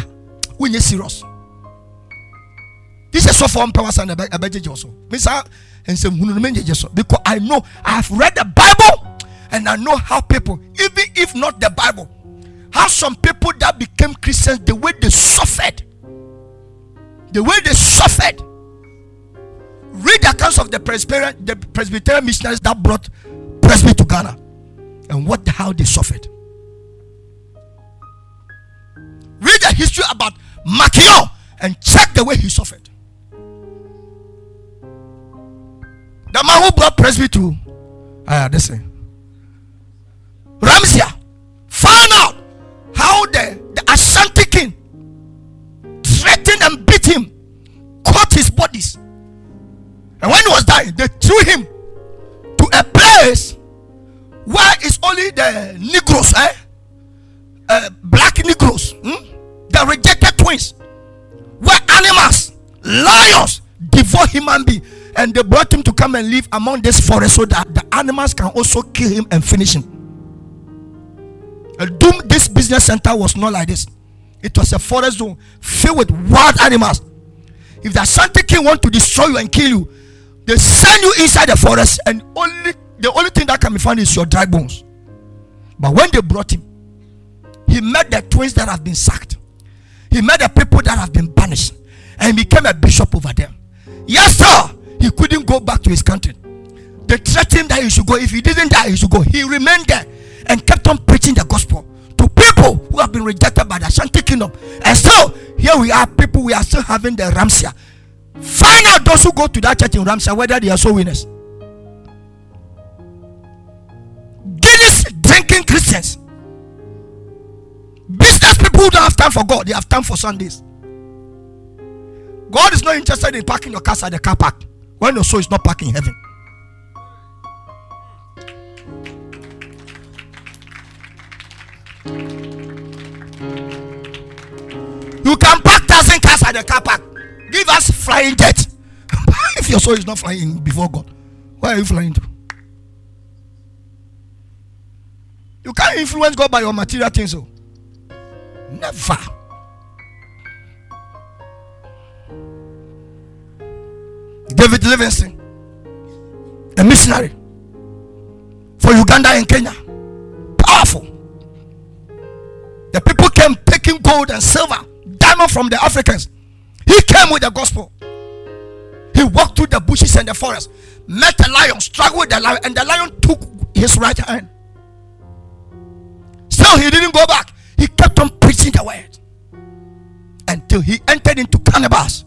When you serious. This is so for power and a better also. Miss and because I know I have read the Bible and I know how people, even if not the Bible, how some people that became Christians, the way they suffered, the way they suffered. Read the accounts of the Presbyterian, the Presbyterian missionaries that brought Presby to Ghana and what how they suffered. Read the history about Makio and check the way he suffered. The man who brought Presby to uh, this thing. Ramseyer found out how the, the Ashanti king threatened and beat him, cut his bodies. And when he was dying, they threw him to a place where it's only the Negroes, eh? Uh, black Negroes, hmm? the rejected twins, where animals, lions devour human beings and they brought him to come and live among this forest so that the animals can also kill him and finish him. And Adum, this business center was not like this. It was a forest zone filled with wild animals. If the Ashanti king want to destroy you and kill you, they send you inside the forest, and only the only thing that can be found is your dry bones. But when they brought him, he met the twins that have been sacked. He met the people that have been banished, and became a bishop over them. Yes, sir he couldn't go back to his country. They threatened that he should go. If he didn't die, he should go. He remained there and kept on preaching the gospel to people who have been rejected by the Ashanti kingdom. And so here we are, people we are still having the Ramseyer. Find out those who go to that church in Ramseyer whether they are so winners. Guinness drinking Christians. Business people who don't have time for God, they have time for Sundays. God is not interested in parking your cars at the car park when your soul is not parked in heaven. You can park thousand cars at the car park. Give us flying jet. if your soul is not flying before God, where are you flying to? You can't influence God by your material things. So. Oh. Never. David Livingstone, a missionary for Uganda and Kenya. Powerful. The people came taking gold and silver, diamond from the Africans. He came with the gospel. He walked through the bushes and the forest, met a lion, struggled with the lion, and the lion took his right hand. Still, he didn't go back. He kept on preaching the word until he entered into cannibals.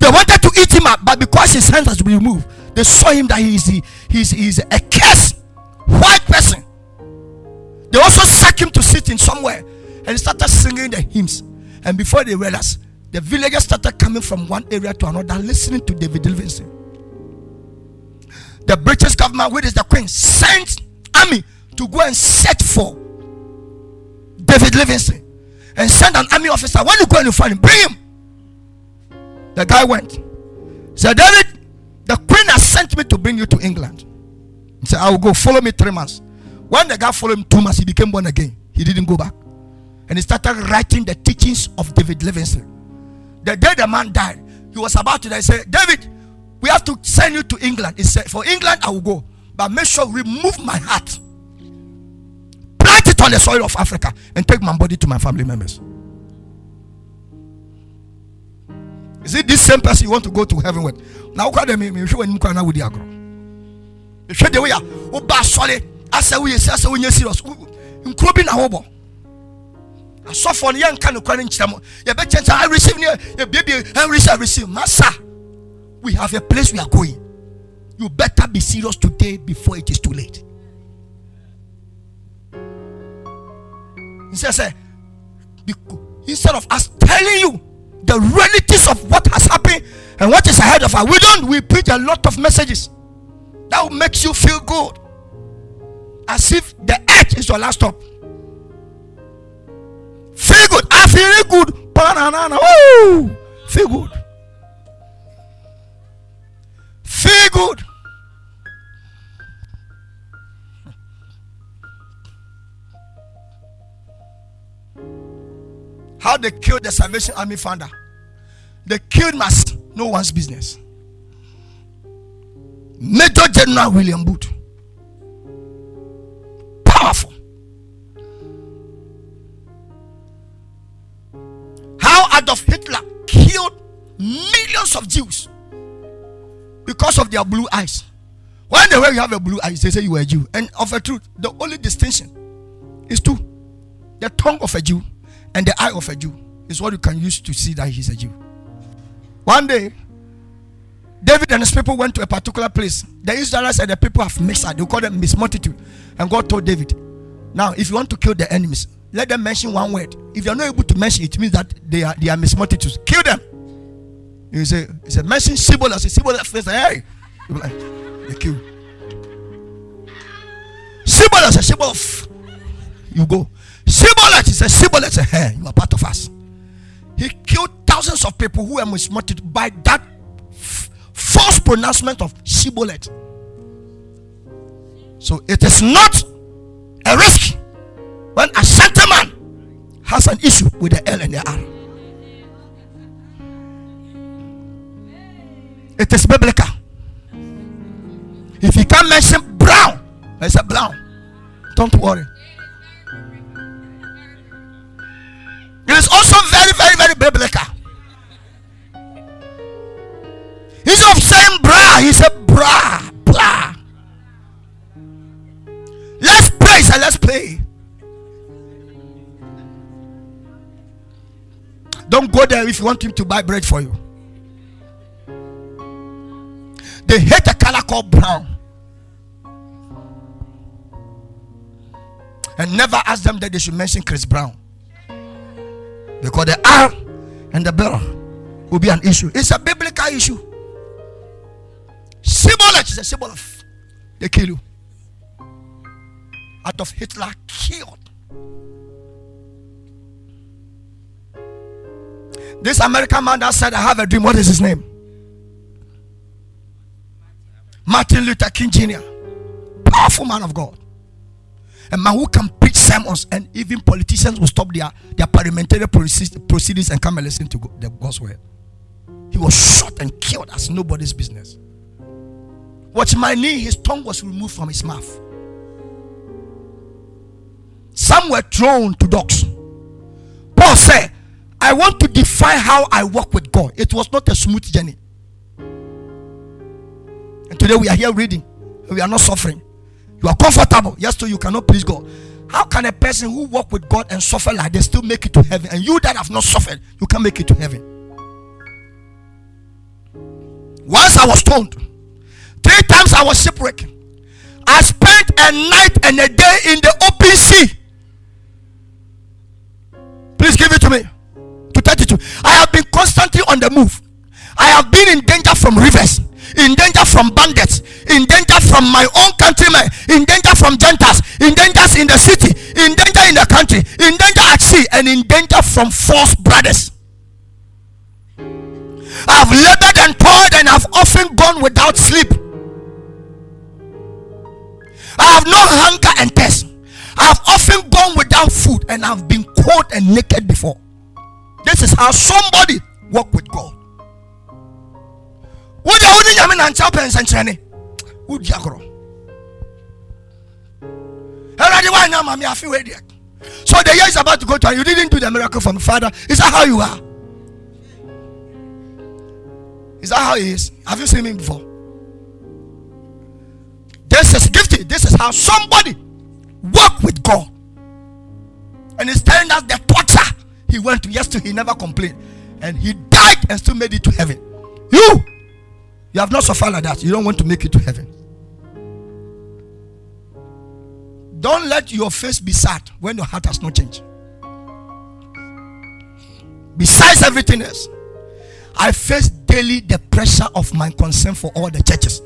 They wanted to eat him up, but because his hands has been removed, they saw him that he is, he is, he is a cursed white person. They also sacked him to sit in somewhere and started singing the hymns. And before they realized, the villagers started coming from one area to another listening to David Livingstone. The British government, which is the Queen, sent army to go and search for David Livingstone and send an army officer. When you go and you find him, bring him. The guy went. Said, David, the queen has sent me to bring you to England. He said, I will go. Follow me three months. When the guy followed him two months, he became born again. He didn't go back. And he started writing the teachings of David Livingstone. The day the man died, he was about to die. He said, David, we have to send you to England. He said, For England, I will go. But make sure remove my heart. Plant it on the soil of Africa and take my body to my family members. Is it this same person you want to go to heaven with? Now, what do you mean? You show him now with the agro. You show the way you ba solid. I say we say we serious. Nkuro bi na Asofo no yɛnka no kware nkyerɛ mo. Yɛbɛkyɛ sɛ I receive ne yɛbiebie I receive I receive. Masa, we have a place we are going. You better be serious today before it is too late. He says, instead of us telling you the realities of what has happened and what is ahead of us. We don't, we preach a lot of messages that makes you feel good. As if the earth is your last stop. Feel good. I feel good. Banana. Woo! Feel good. Feel good. How they killed the Salvation Army founder. They killed Mass. No one's business. Major General William Booth. Powerful. How Adolf Hitler killed millions of Jews because of their blue eyes. When they way you have a blue eyes, they say you are a Jew. And of a truth, the only distinction is two: the tongue of a Jew and the eye of a Jew is what you can use to see that he's a Jew. One day, David and his people went to a particular place. The Israelites and the people have mixed. They call them mismultitude. And God told David, Now, if you want to kill the enemies, let them mention one word. If you're not able to mention it, means that they are they are mismultitudes. Kill them. He said, he said, mention Sibol. I said, Sibol face, hey. You like, they kill. Sibol, I said, Sibol. You go. Is a Shibboleth. Hey, you are part of us. He killed thousands of people who were mismoted by that f- false pronouncement of Shibboleth. So it is not a risk when a gentleman has an issue with the L and the R. It is biblical. If you can't mention brown, I say brown. Don't worry. It is also very, very, very biblical. Instead of saying bra, he said bra, blah. Let's pray, so let's pray. Don't go there if you want him to buy bread for you. They hate a color called brown. And never ask them that they should mention Chris Brown. Because the R and the bell will be an issue. It's a biblical issue. Symbol is a symbol of they kill you. Out of Hitler killed. This American man that said, I have a dream. What is his name? Martin Luther King Jr., powerful man of God. A man who can preach sermons, and even politicians will stop their, their parliamentary proceedings and come and listen to the gospel. He was shot and killed as nobody's business. Watch my knee, his tongue was removed from his mouth. Some were thrown to dogs. Paul said, I want to define how I walk with God. It was not a smooth journey. And today we are here reading. We are not suffering. You are comfortable. Yes, so you cannot please God. How can a person who walk with God and suffer like they still make it to heaven? And you that have not suffered, you can make it to heaven. Once I was stoned. Three times I was shipwrecked. I spent a night and a day in the open sea. Please give it to me. 32. I have been constantly on the move. I have been in danger from rivers, in danger from bandits, in danger from my own countrymen, in danger from Gentiles, in danger in the city, in danger in the country, in danger at sea, and in danger from false brothers. I've labored and toiled and I've often gone without sleep. I have no hunger and thirst. I've often gone without food and I've been cold and naked before. This is how somebody walk with God. What are you doing? I'm saying, Would you grow? So the year is about to go to, and you didn't do the miracle from Father. Is that how you are? Is that how he is? Have you seen him before? This is gifted. This is how somebody walk with God. And he's telling us the torture he went to yesterday. He never complained. And he died and still made it to heaven. You, you have not suffered like that. You don't want to make it to heaven. Don't let your face be sad when your heart has not changed. Besides everything else, I face daily the pressure of my concern for all the churches.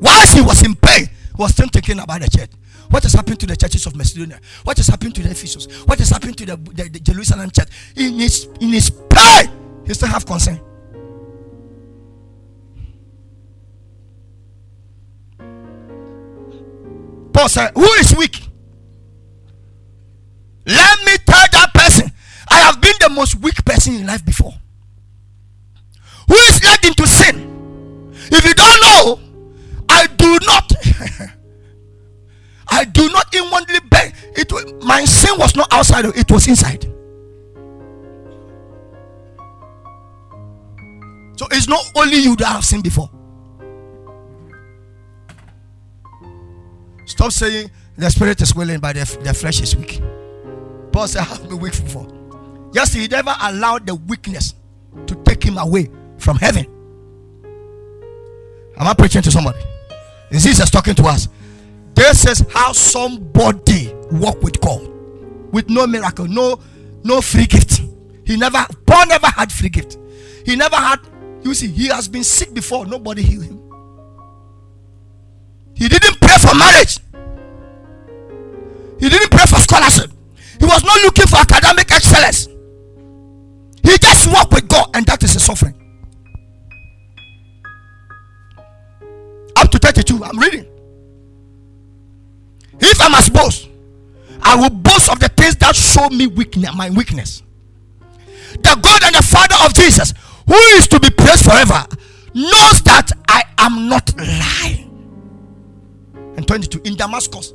Whilst he was in pain, he was still thinking about the church. What has happened to the churches of Macedonia? What has happened to the Ephesus? What has happened to the, the, the Jerusalem church? In his in his pain, he still have concern. Paul said, Who is weak? Let me tell that person, I have been the most weak person in life before. Who is led into sin? If you don't know, I do not. I do not inwardly beg. It my sin was not outside, it was inside. So it's not only you that have sinned before. Stop saying the spirit is willing, but the, the flesh is weak. Paul said, I have been weak before. Yes, he never allowed the weakness to take him away from heaven. Am I preaching to somebody? Is Jesus talking to us? This is how somebody walk with God with no miracle, no no free gift. He never Paul never had free gift. He never had. You see, he has been sick before. Nobody healed him. He didn't pray for marriage. He didn't pray for scholarship. He was not looking for academic excellence. He just walked with God, and that is a suffering. Up to 32, I'm reading. If I must boast, I will boast of the things that show me weakness, my weakness. The God and the Father of Jesus, who is to be praised forever, knows that I am not lying. And 22 in Damascus,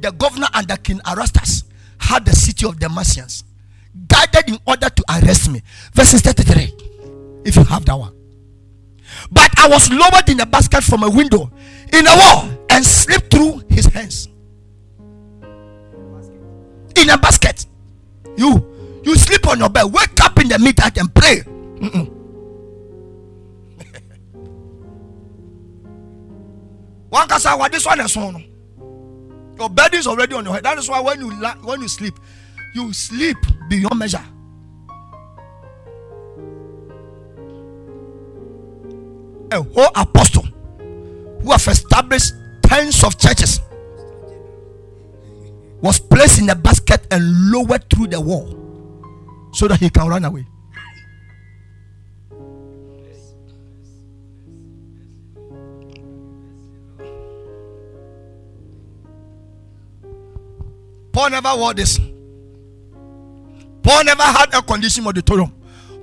the governor and the king Aristarchus had the city of Damascus guarded in order to arrest me. Verses 33. If you have that one. But I was lowered in a basket from a window in a wall and slipped through his hands in a basket. You you sleep on your bed, wake up in the midnight and pray. one can say, "What this one is on." Your bed is already on your head. That is why when you when you sleep, you sleep beyond measure. A whole apostle who have established tens of churches was placed in a basket and lowered through the wall so that he can run away. Paul never wore this. Paul never had a condition auditorium.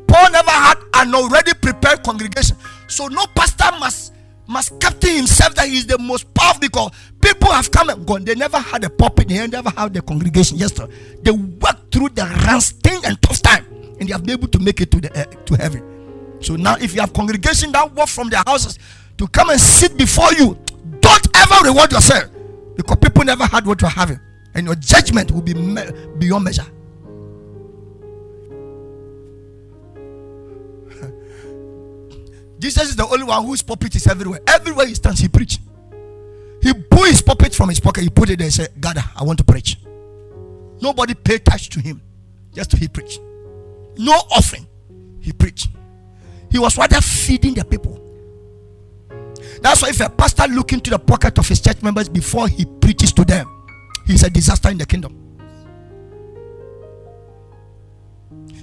Paul never had an already prepared congregation. So no pastor must must captain himself that he is the most powerful because people have come and gone. They never had a pulpit, they never had the congregation. Yes, sir. They worked through the ransting and tough time, and they have been able to make it to the uh, to heaven. So now, if you have congregation that walk from their houses to come and sit before you, don't ever reward yourself because people never had what you're having, and your judgment will be me- beyond measure. Jesus is the only one whose puppet is everywhere. Everywhere he stands, he preach. He pull his puppet from his pocket, he put it there and said, God, I want to preach. Nobody paid touch to him, just to he preach. No offering, he preached. He was rather feeding the people. That's why if a pastor look into the pocket of his church members before he preaches to them, he's a disaster in the kingdom.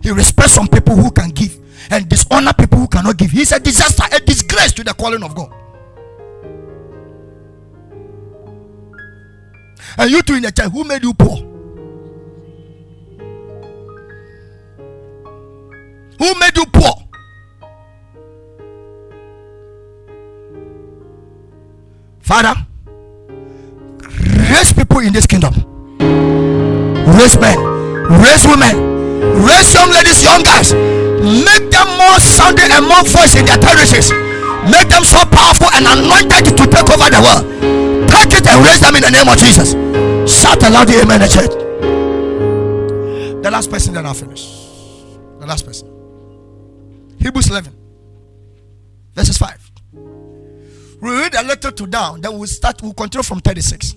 He respects some people who can give and dishonor people who cannot give. He's a disaster, a disgrace to the calling of God. And you two in the church, who made you poor? Who made you poor? Father, raise people in this kingdom. Raise men, raise women, raise young ladies, young guys Make them more sounding and more voice in their territories. Make them so powerful and anointed to take over the world. Take it and raise them in the name of Jesus. Shout aloud the amen, church. The last person, then I'll finish. The last person. Hebrews 11, verses 5. We read a letter to down, then we'll start, we'll continue from 36.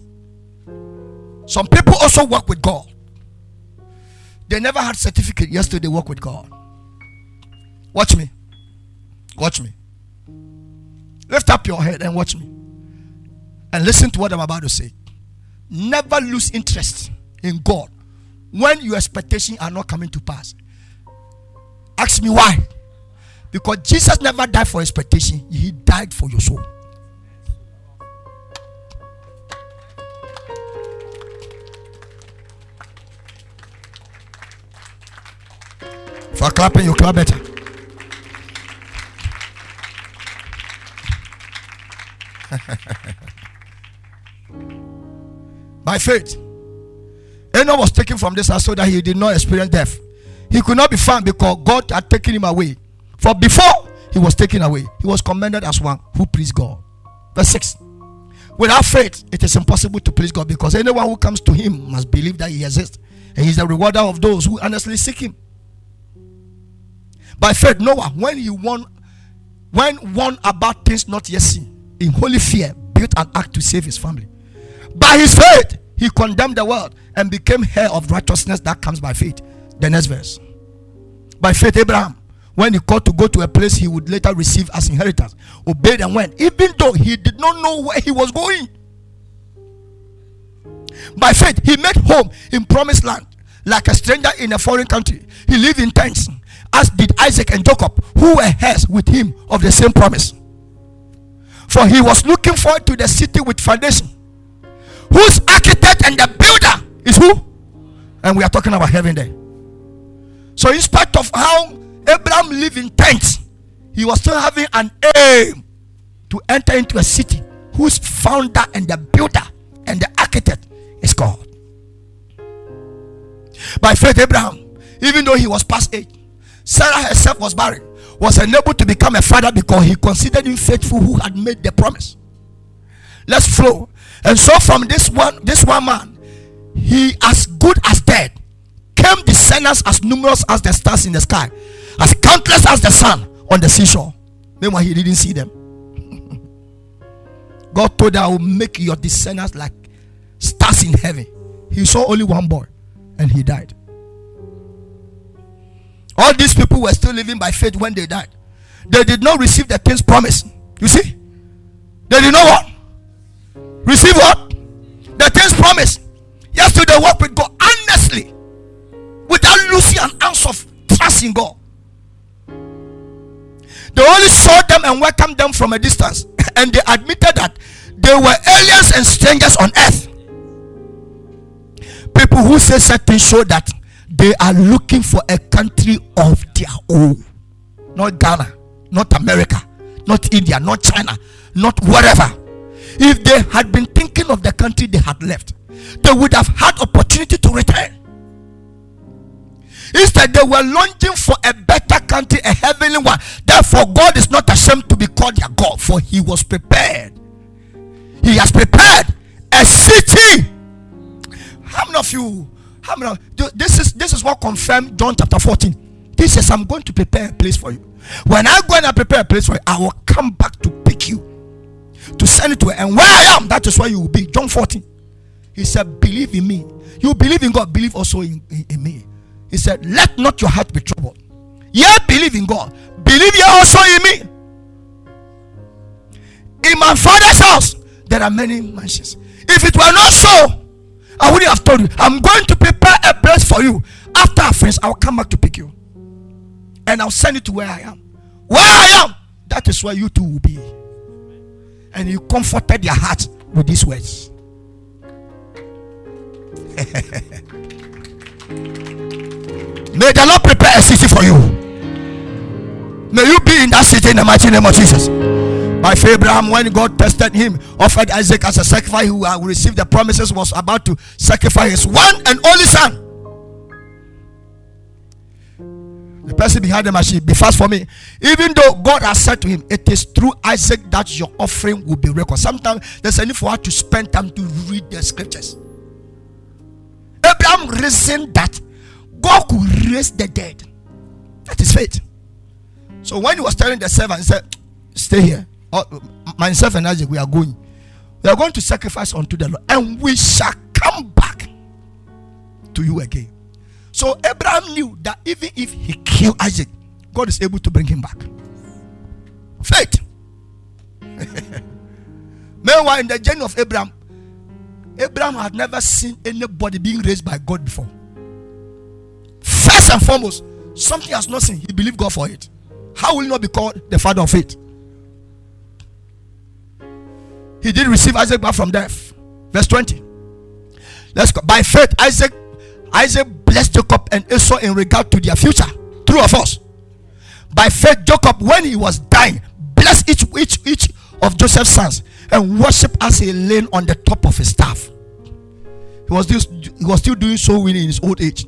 Some people also work with God. They never had certificate, yesterday they work with God. Watch me. Watch me. Lift up your head and watch me. And listen to what I'm about to say. Never lose interest in God when your expectations are not coming to pass. Ask me why. Because Jesus never died for expectation, He died for your soul. For clapping, you clap better. By faith, Enoch was taken from this earth so that he did not experience death. He could not be found because God had taken him away. For before he was taken away, he was commended as one who pleased God. Verse 6. Without faith, it is impossible to please God because anyone who comes to him must believe that he exists and he is the rewarder of those who honestly seek him. By faith, Noah, when he won, when one about things not yet seen, in holy fear, built an ark to save his family. By his faith, he condemned the world and became heir of righteousness that comes by faith. The next verse. By faith, Abraham, when he called to go to a place he would later receive as inheritance, obeyed and went, even though he did not know where he was going. By faith, he made home in promised land like a stranger in a foreign country. He lived in tents, as did Isaac and Jacob, who were heirs with him of the same promise. For he was looking forward to the city with foundation, whose architect and the builder is who? And we are talking about heaven there. So, in spite of how Abraham lived in tents, he was still having an aim to enter into a city whose founder and the builder and the architect is God. By faith, Abraham, even though he was past age, Sarah herself was barren was enabled to become a father because he considered him faithful who had made the promise. Let's flow. And so from this one, this one man, he as good as dead, came descendants as numerous as the stars in the sky, as countless as the sun on the seashore. Meanwhile, he didn't see them. God told I will make your descendants like stars in heaven. He saw only one boy and he died. All these people were still living by faith when they died. They did not receive the king's promise. You see? They did not what? Receive what? The king's promise. Yesterday walked with God honestly without losing an ounce of trust in God. They only saw them and welcomed them from a distance, and they admitted that they were aliens and strangers on earth. people who say certain show that they are looking for a country of their own. Not Ghana, not America, not India, not China, not whatever. If they had been thinking of the country they had left, they would have had opportunity to return. Instead, they were longing for a better country, a heavenly one. Therefore, God is not ashamed to be called their God, for He was prepared. He has prepared a city. How many of you? How many? Of, this is this is what confirmed John chapter 14. He says, I'm going to prepare a place for you. When I go and I prepare a place for you, I will come back to to send it to her. And where I am, that is where you will be. John 14. He said, Believe in me. You believe in God, believe also in, in, in me. He said, Let not your heart be troubled. Yeah, believe in God. Believe ye also in me. In my father's house, there are many mansions. If it were not so, I wouldn't have told you. I'm going to prepare a place for you. After I finish, I'll come back to pick you. And I'll send it to where I am. Where I am, that is where you two will be. And you comforted their heart with these words. May the Lord prepare a city for you. May you be in that city in the mighty name of Jesus. By faith, Abraham, when God tested him, offered Isaac as a sacrifice, who uh, received the promises, was about to sacrifice his one and only son. The person behind the machine, be fast for me. Even though God has said to him, It is through Isaac that your offering will be reckoned. Sometimes there's a need for us to spend time to read the scriptures. Abraham reasoned that God could raise the dead. That is faith. So when he was telling the servant, he said, Stay here. Oh, myself and Isaac, we are going. We are going to sacrifice unto the Lord, and we shall come back to you again. So Abraham knew that even if he killed Isaac, God is able to bring him back. Faith. Meanwhile, in the journey of Abraham, Abraham had never seen anybody being raised by God before. First and foremost, something has not seen. He believed God for it. How will he not be called the father of faith? He did receive Isaac back from death. Verse 20. Let's go. By faith, Isaac, Isaac blessed Jacob and Esau in regard to their future. True or false? By faith, Jacob, when he was dying, blessed each each each of Joseph's sons and worshiped as he lay on the top of his staff. He was still, he was still doing so in his old age.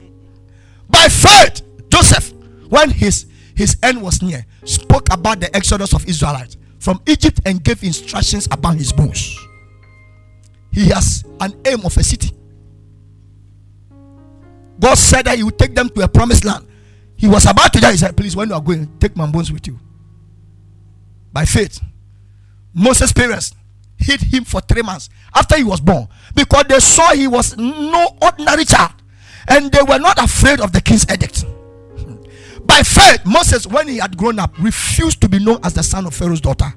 By faith, Joseph, when his his end was near, spoke about the exodus of Israelites from Egypt and gave instructions about his bones. He has an aim of a city. God said that he would take them to a promised land. He was about to die. He said, Please, when you are going, take my bones with you. By faith, Moses' parents hid him for three months after he was born because they saw he was no ordinary child and they were not afraid of the king's edict. By faith, Moses, when he had grown up, refused to be known as the son of Pharaoh's daughter.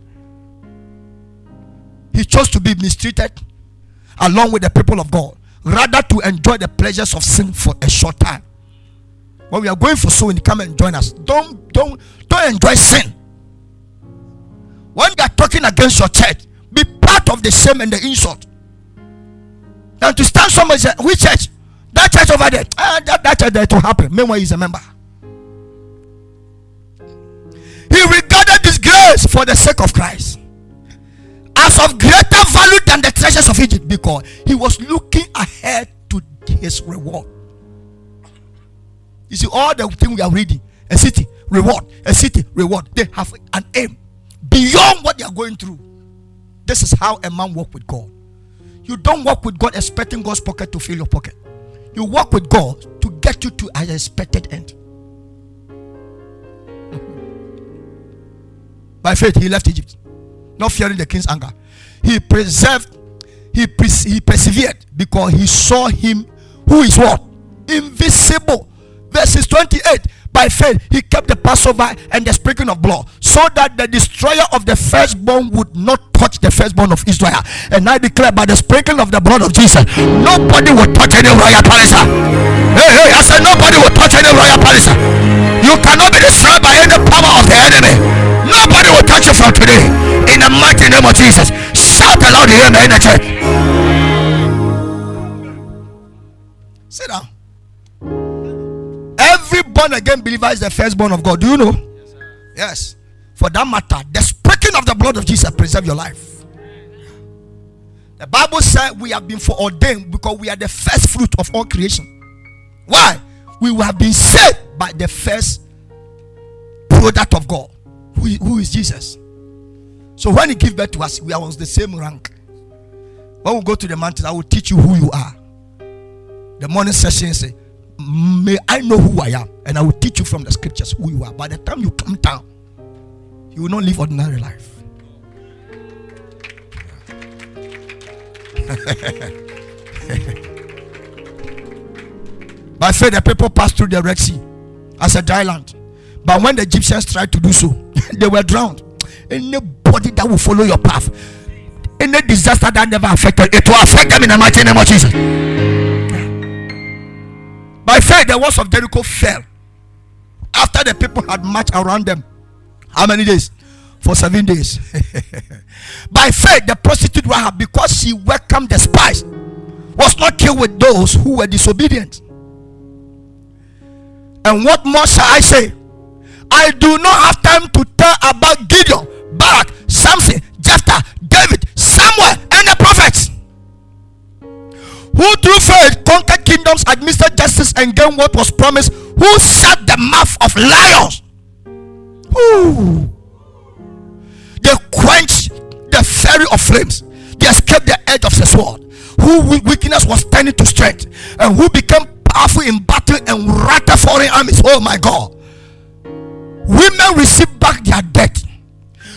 He chose to be mistreated along with the people of God, rather to enjoy the pleasures of sin for a short time. When we are going for sowing, come and join us. Don't don't don't enjoy sin. When they are talking against your church, be part of the shame and the insult. And to stand somewhere which church? That church over there. Ah, that, that church there to happen. Meanwhile, he's a member. He regarded this grace for the sake of Christ as of greater value than the treasures of Egypt because he was looking ahead to his reward. You see, all the things we are reading a city, reward, a city, reward they have an aim beyond what they are going through. This is how a man walk with God. You don't walk with God expecting God's pocket to fill your pocket. You walk with God to get you to an expected end. By faith, he left Egypt, not fearing the king's anger. He preserved, he, pres- he persevered because he saw him who is what? Invisible. Verses 28 by faith he kept the passover and the sprinkling of blood so that the destroyer of the firstborn would not touch the firstborn of israel and i declare by the sprinkling of the blood of jesus nobody will touch any royal palace hey hey i said nobody will touch any royal palace you cannot be destroyed by any power of the enemy touch you from today in the mighty name of Jesus. Shout aloud the name in the church. Sit down. Every born again believer is the firstborn of God. Do you know? Yes. yes. For that matter, the speaking of the blood of Jesus preserve your life. The Bible said we have been foreordained because we are the first fruit of all creation. Why? We have been saved by the first product of God who, who is Jesus. So when He gives birth to us, we are on the same rank. When we go to the mountain, I will teach you who you are. The morning session say, May I know who I am, and I will teach you from the scriptures who you are. By the time you come down, you will not live ordinary life. By faith, the people passed through the Red Sea as a dry land. But when the Egyptians tried to do so, they were drowned. Anybody that will follow your path, any disaster that never affected, it will affect them in the mighty name of Jesus. By faith, the walls of Jericho fell after the people had marched around them. How many days? For seven days. By faith, the prostitute Rahab, because she welcomed the spies, was not killed with those who were disobedient. And what more shall I say? I do not have time to tell about Gideon, Barak, Samson, Jephthah, David, Samuel, and the prophets who through faith conquered kingdoms, administered justice, and gained what was promised, who shut the mouth of lions. Who they quenched the fury of flames, they escaped the edge of the sword, who weakness was turning to strength, and who became powerful in battle and routed foreign armies. Oh my God. Women received back their death,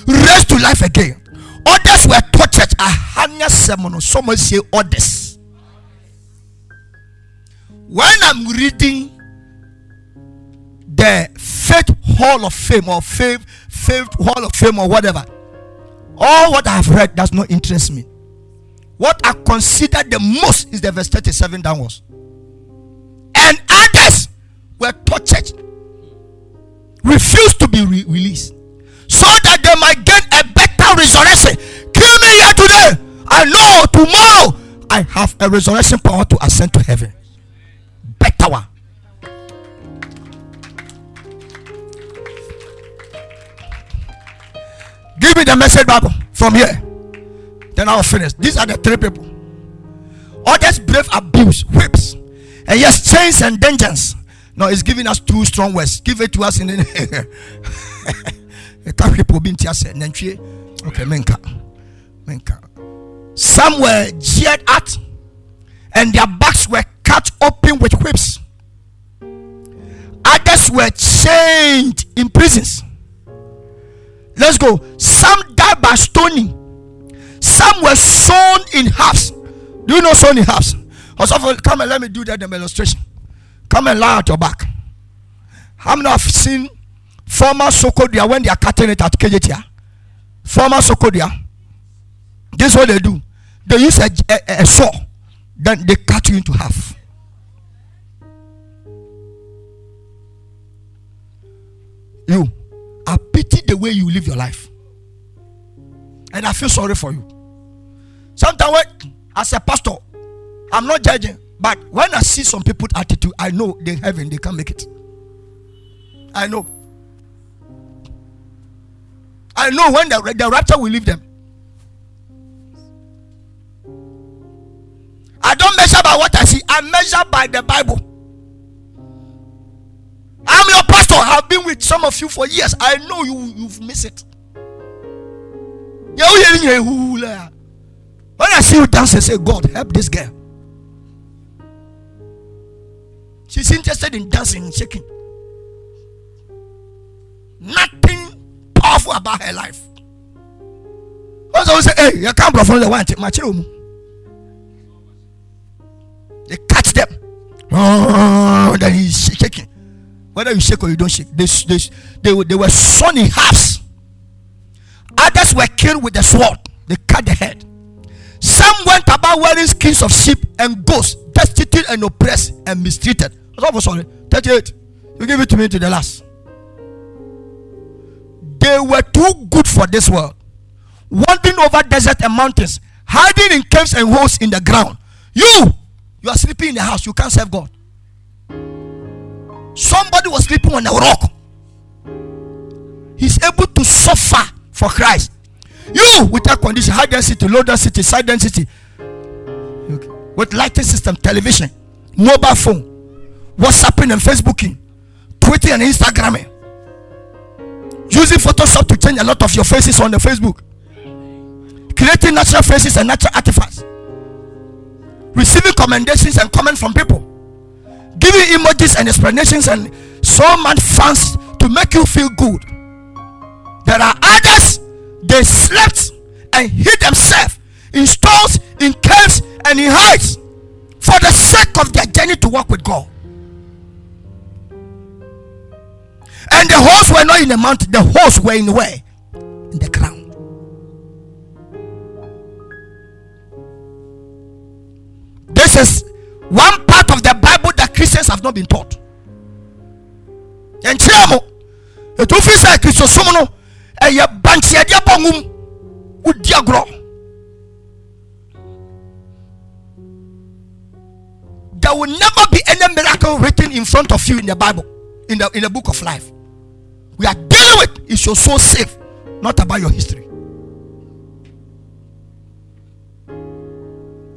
raised to life again. Others were tortured. A Ahanya semono. Someone say others. When I'm reading the Faith Hall of Fame or Faith Faith Hall of Fame or whatever, all what I have read does not interest me. What I consider the most is the verse 37 downwards and others were tortured, refused to be re- released, so that they might get a better resurrection. Kill me here today. I know tomorrow I have a resurrection power to ascend to heaven. Better one. Give me the message Bible from here. Then I'll finish. These are the three people. Others brave abuse, whips, and yes, chains and dungeons. No, it's giving us two strong words. Give it to us in the. Eh? okay, menka. Menka. Some were jeered at, and their backs were cut open with whips. Others were chained in prisons. Let's go. Some died by stoning. Some were sewn in halves. Do you know sewn in halves? Also, come and let me do that demonstration. Come and lie at your back. How many have seen former Sokodia when they are cutting it at Kejetia? Former Sokodia. This is what they do. They use a, a, a saw, then they cut you into half. You, I pity the way you live your life. And I feel sorry for you. Sometimes, as a pastor, I'm not judging, but when I see some people's attitude, I know they heaven they can't make it. I know. I know when the, the rapture will leave them. I don't measure by what I see, I measure by the Bible. I'm your pastor. I've been with some of you for years. I know you you've missed it. Oh, when I see you dance, I say, God, help this girl. She's interested in dancing and shaking. Nothing powerful about her life. Also say, hey, you can't from the one children. They catch them. Oh, then he's shaking. Whether you shake or you don't shake, they, they, they, they were sawn in halves. Others were killed with the sword. They cut the head. Some went about wearing skins of sheep and goats, destitute and oppressed and mistreated. I'm sorry. 38. You give it to me to the last. They were too good for this world. Wandering over desert and mountains, hiding in caves and holes in the ground. You, you are sleeping in the house. You can't serve God. Somebody was sleeping on a rock. He's able to suffer for Christ. You with that condition, high density, low density, side density, with lighting system, television, mobile phone, WhatsApping and Facebooking, Twitter and Instagramming, using Photoshop to change a lot of your faces on the Facebook, creating natural faces and natural artifacts, receiving commendations and comments from people, giving emojis and explanations and so much fans to make you feel good. There are others they slept and hid themselves in stores, in caves, and in heights for the sake of their journey to walk with God. And the horse were not in the mountain, the horse were in where? In the ground. This is one part of the Bible that Christians have not been taught. And it will feel like Christosum ɛyɛ bantiɛdeɛ bɔ nwom wodi agorɔ there will never be any miracle written in front of you in the bible in the in the book of life we are dealing with is your soul safe not about your history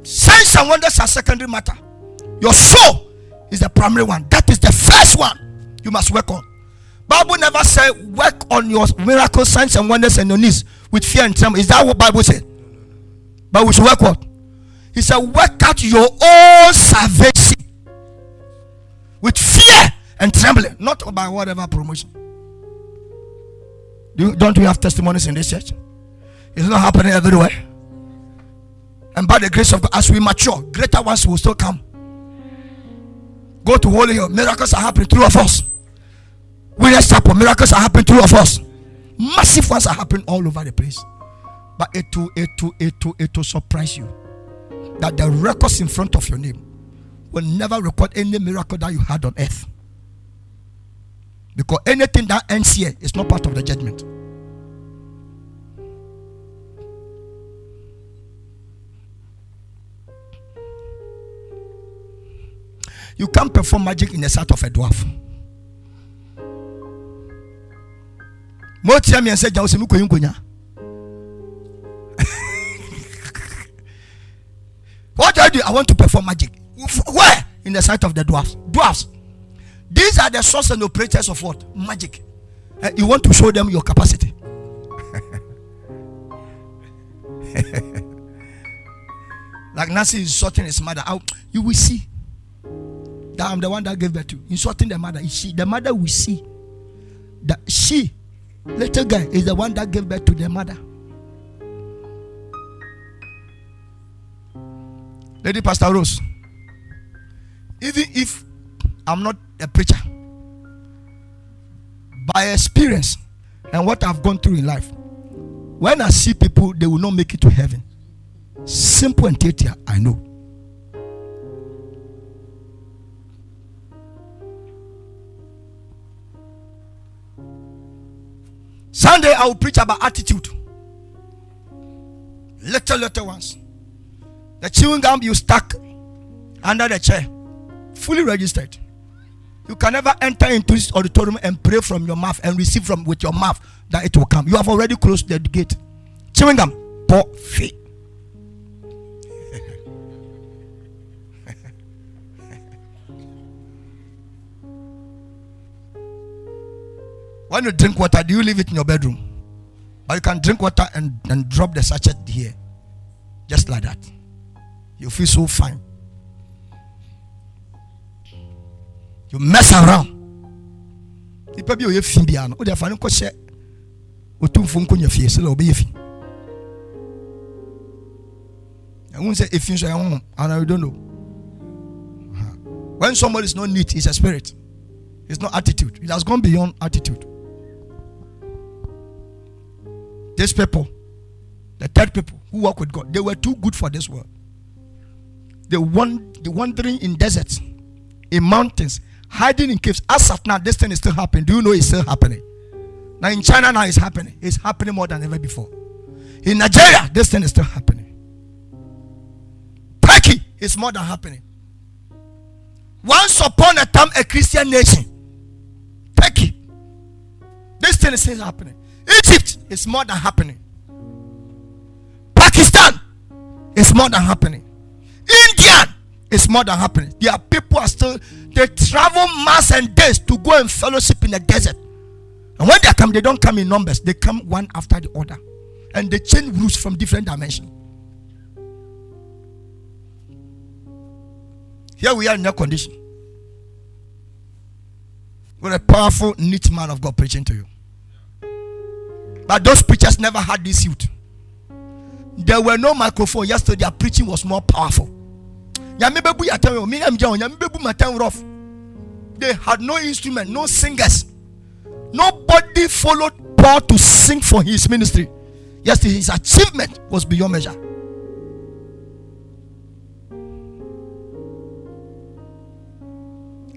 signs and wonders are secondary matter your soul is the primary one that is the first one you must work on Bible never said work on your miracle signs and wonders and your knees with fear and trembling. Is that what Bible said? But we should work what? He said work out your own salvation with fear and trembling, not by whatever promotion. Do, don't we have testimonies in this church? It's not happening everywhere. And by the grace of God, as we mature, greater ones will still come. Go to Holy Hill. Miracles are happening through of us. Winners Chapel, miracles are happening through of us. Massive ones are happening all over the place. But it will, it will, it will, it will surprise you that the records in front of your name will never record any miracle that you had on earth. Because anything that ends here is not part of the judgment. You can't perform magic in the sight of a dwarf. motia mmiɛnsa gya wo sɛ mekɔyi nkonya what do I do? I want to perform magic. Where? In the sight of the dwarfs. Dwarfs. These are the source and operators of what? Magic. Uh, you want to show them your capacity. like Nancy is insulting his mother. I, you will see that I'm the one that gave birth to. Insulting the mother. She, the mother will see that she Little guy is the one that gave birth to the mother. Lady Pastor Rose, even if I'm not a preacher, by experience and what I've gone through in life, when I see people, they will not make it to heaven. Simple and clear, I know. Sunday, I will preach about attitude. Little, little ones. The chewing gum you stuck under the chair, fully registered. You can never enter into this auditorium and pray from your mouth and receive from with your mouth that it will come. You have already closed the gate. Chewing gum, poor feet. When you drink water, do you leave it in your bedroom? Or you can drink water and, and drop the sachet here. Just like that. You feel so fine. You mess around. nipa bi a ɔyɛ fi biara no wode afa no nkɔhyɛ ɔtumfo nkɔnya fie sɛ la ɔbɛyɛ fi. Ɛhu sɛ ɛfi nso ɛho and I don't know. When somebody is not neat it's a spirit. It's not attitude. It has gone beyond attitude. These people, the third people who walk with God, they were too good for this world. They want they wandering in deserts, in mountains, hiding in caves. As of now, this thing is still happening. Do you know it's still happening? Now in China now it's happening. It's happening more than ever before. In Nigeria, this thing is still happening. Turkey is more than happening. Once upon a time, a Christian nation, Turkey, this thing is still happening. Egypt is more than happening. Pakistan is more than happening. India is more than happening. There are people are still they travel months and days to go and fellowship in the desert. And when they come, they don't come in numbers, they come one after the other. And they change routes from different dimensions. Here we are in that condition. With a powerful, neat man of God preaching to you. But those preachers never had this suit. There were no microphone. Yesterday, their preaching was more powerful. They had no instrument, no singers. Nobody followed Paul to sing for his ministry. Yes, his achievement was beyond measure.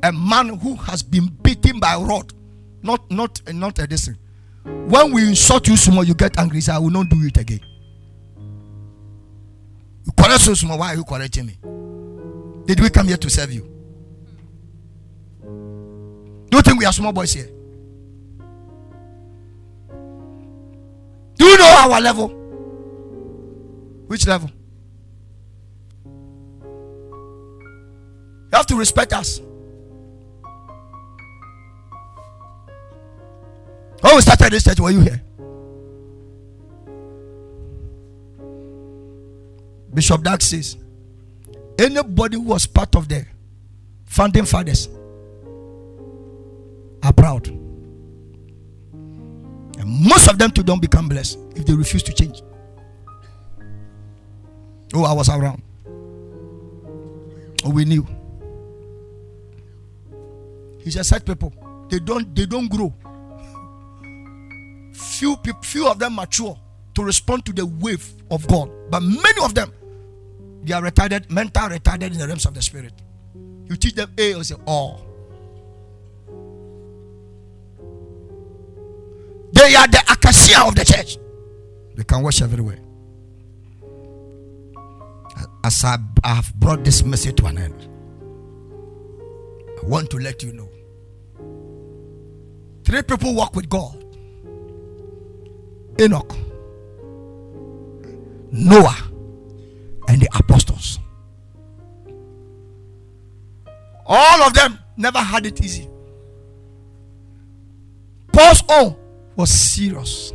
A man who has been beaten by rod, not not not a distance. When we insult you small, you get angry. So I will not do it again. You correct so. Why are you correcting me? Did we come here to serve you? Do you think we are small boys here? Do you know our level? Which level? You have to respect us. When we started this church, were you here? Bishop Dag says, anybody who was part of the founding fathers are proud. And most of them too don't become blessed if they refuse to change. Oh, I was around. Oh, we knew. He said people, they don't they don't grow few people, few of them mature to respond to the wave of God, but many of them they are retarded, mental retarded in the realms of the spirit. You teach them A or say all. They are the acacia of the church. They can worship everywhere. As I have brought this message to an end, I want to let you know. Three people walk with God Enoch, Noah, and the apostles. All of them never had it easy. Paul's own was serious.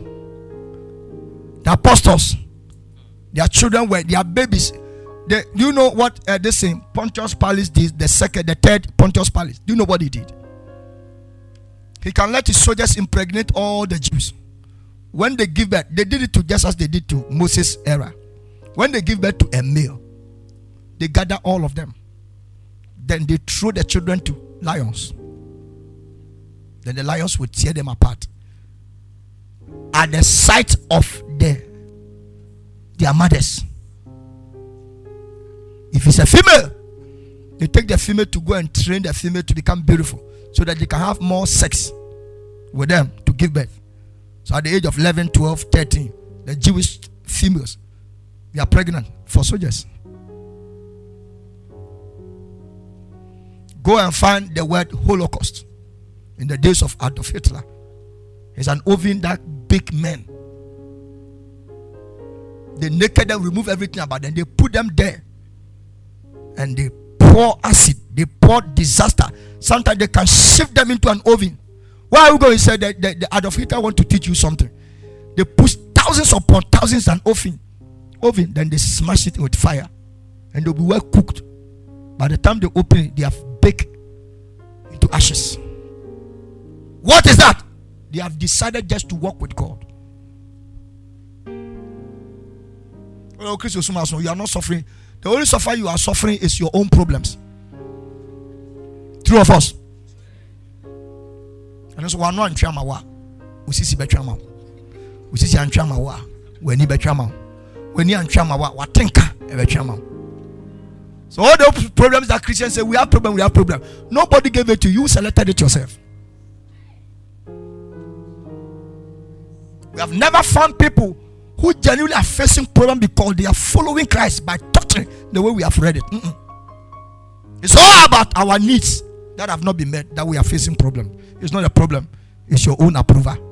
The apostles, their children were their babies. They, do you know what uh, this thing Pontius Pilate did? The second, the third Pontius Pilate. Do you know what he did? He can let his soldiers impregnate all the Jews when they give birth, they did it to just as they did to Moses' era. When they give birth to a male, they gather all of them. Then they throw the children to lions. Then the lions would tear them apart. At the sight of the their mothers. If it's a female, they take the female to go and train the female to become beautiful so that they can have more sex with them to give birth. So at the age of 11, 12, 13, the Jewish females they are pregnant for soldiers. Go and find the word Holocaust in the days of Adolf Hitler. It's an oven that big men. They naked them, remove everything about them. They put them there. And they pour acid. They pour disaster. Sometimes they can shift them into an oven. Why are we going to say that the, the Adolf Hitler want to teach you something? They push thousands upon thousands and oven, oven, then they smash it with fire, and they'll be well cooked. By the time they open it, they have baked into ashes. What is that? They have decided just to walk with God. Oh, well, you are not suffering. The only suffering you are suffering is your own problems. Three of us ɛno nso wano antwe ama wo a wosisi bɛtwe ama wo wosisi antwe ama wo a w'ani bɛtwe ama wo w'ani antwe ama watenka ɛbɛtwe so all the problems that christians say we have problem we have problem. Nobody gave it to you you selected it yourself. We have never found people who genuinely are facing problem because they are following christ by touching the way we have read it. Mm-mm. it's all about our needs that have not been met that we are facing problem. It's not a problem, it's your own approval.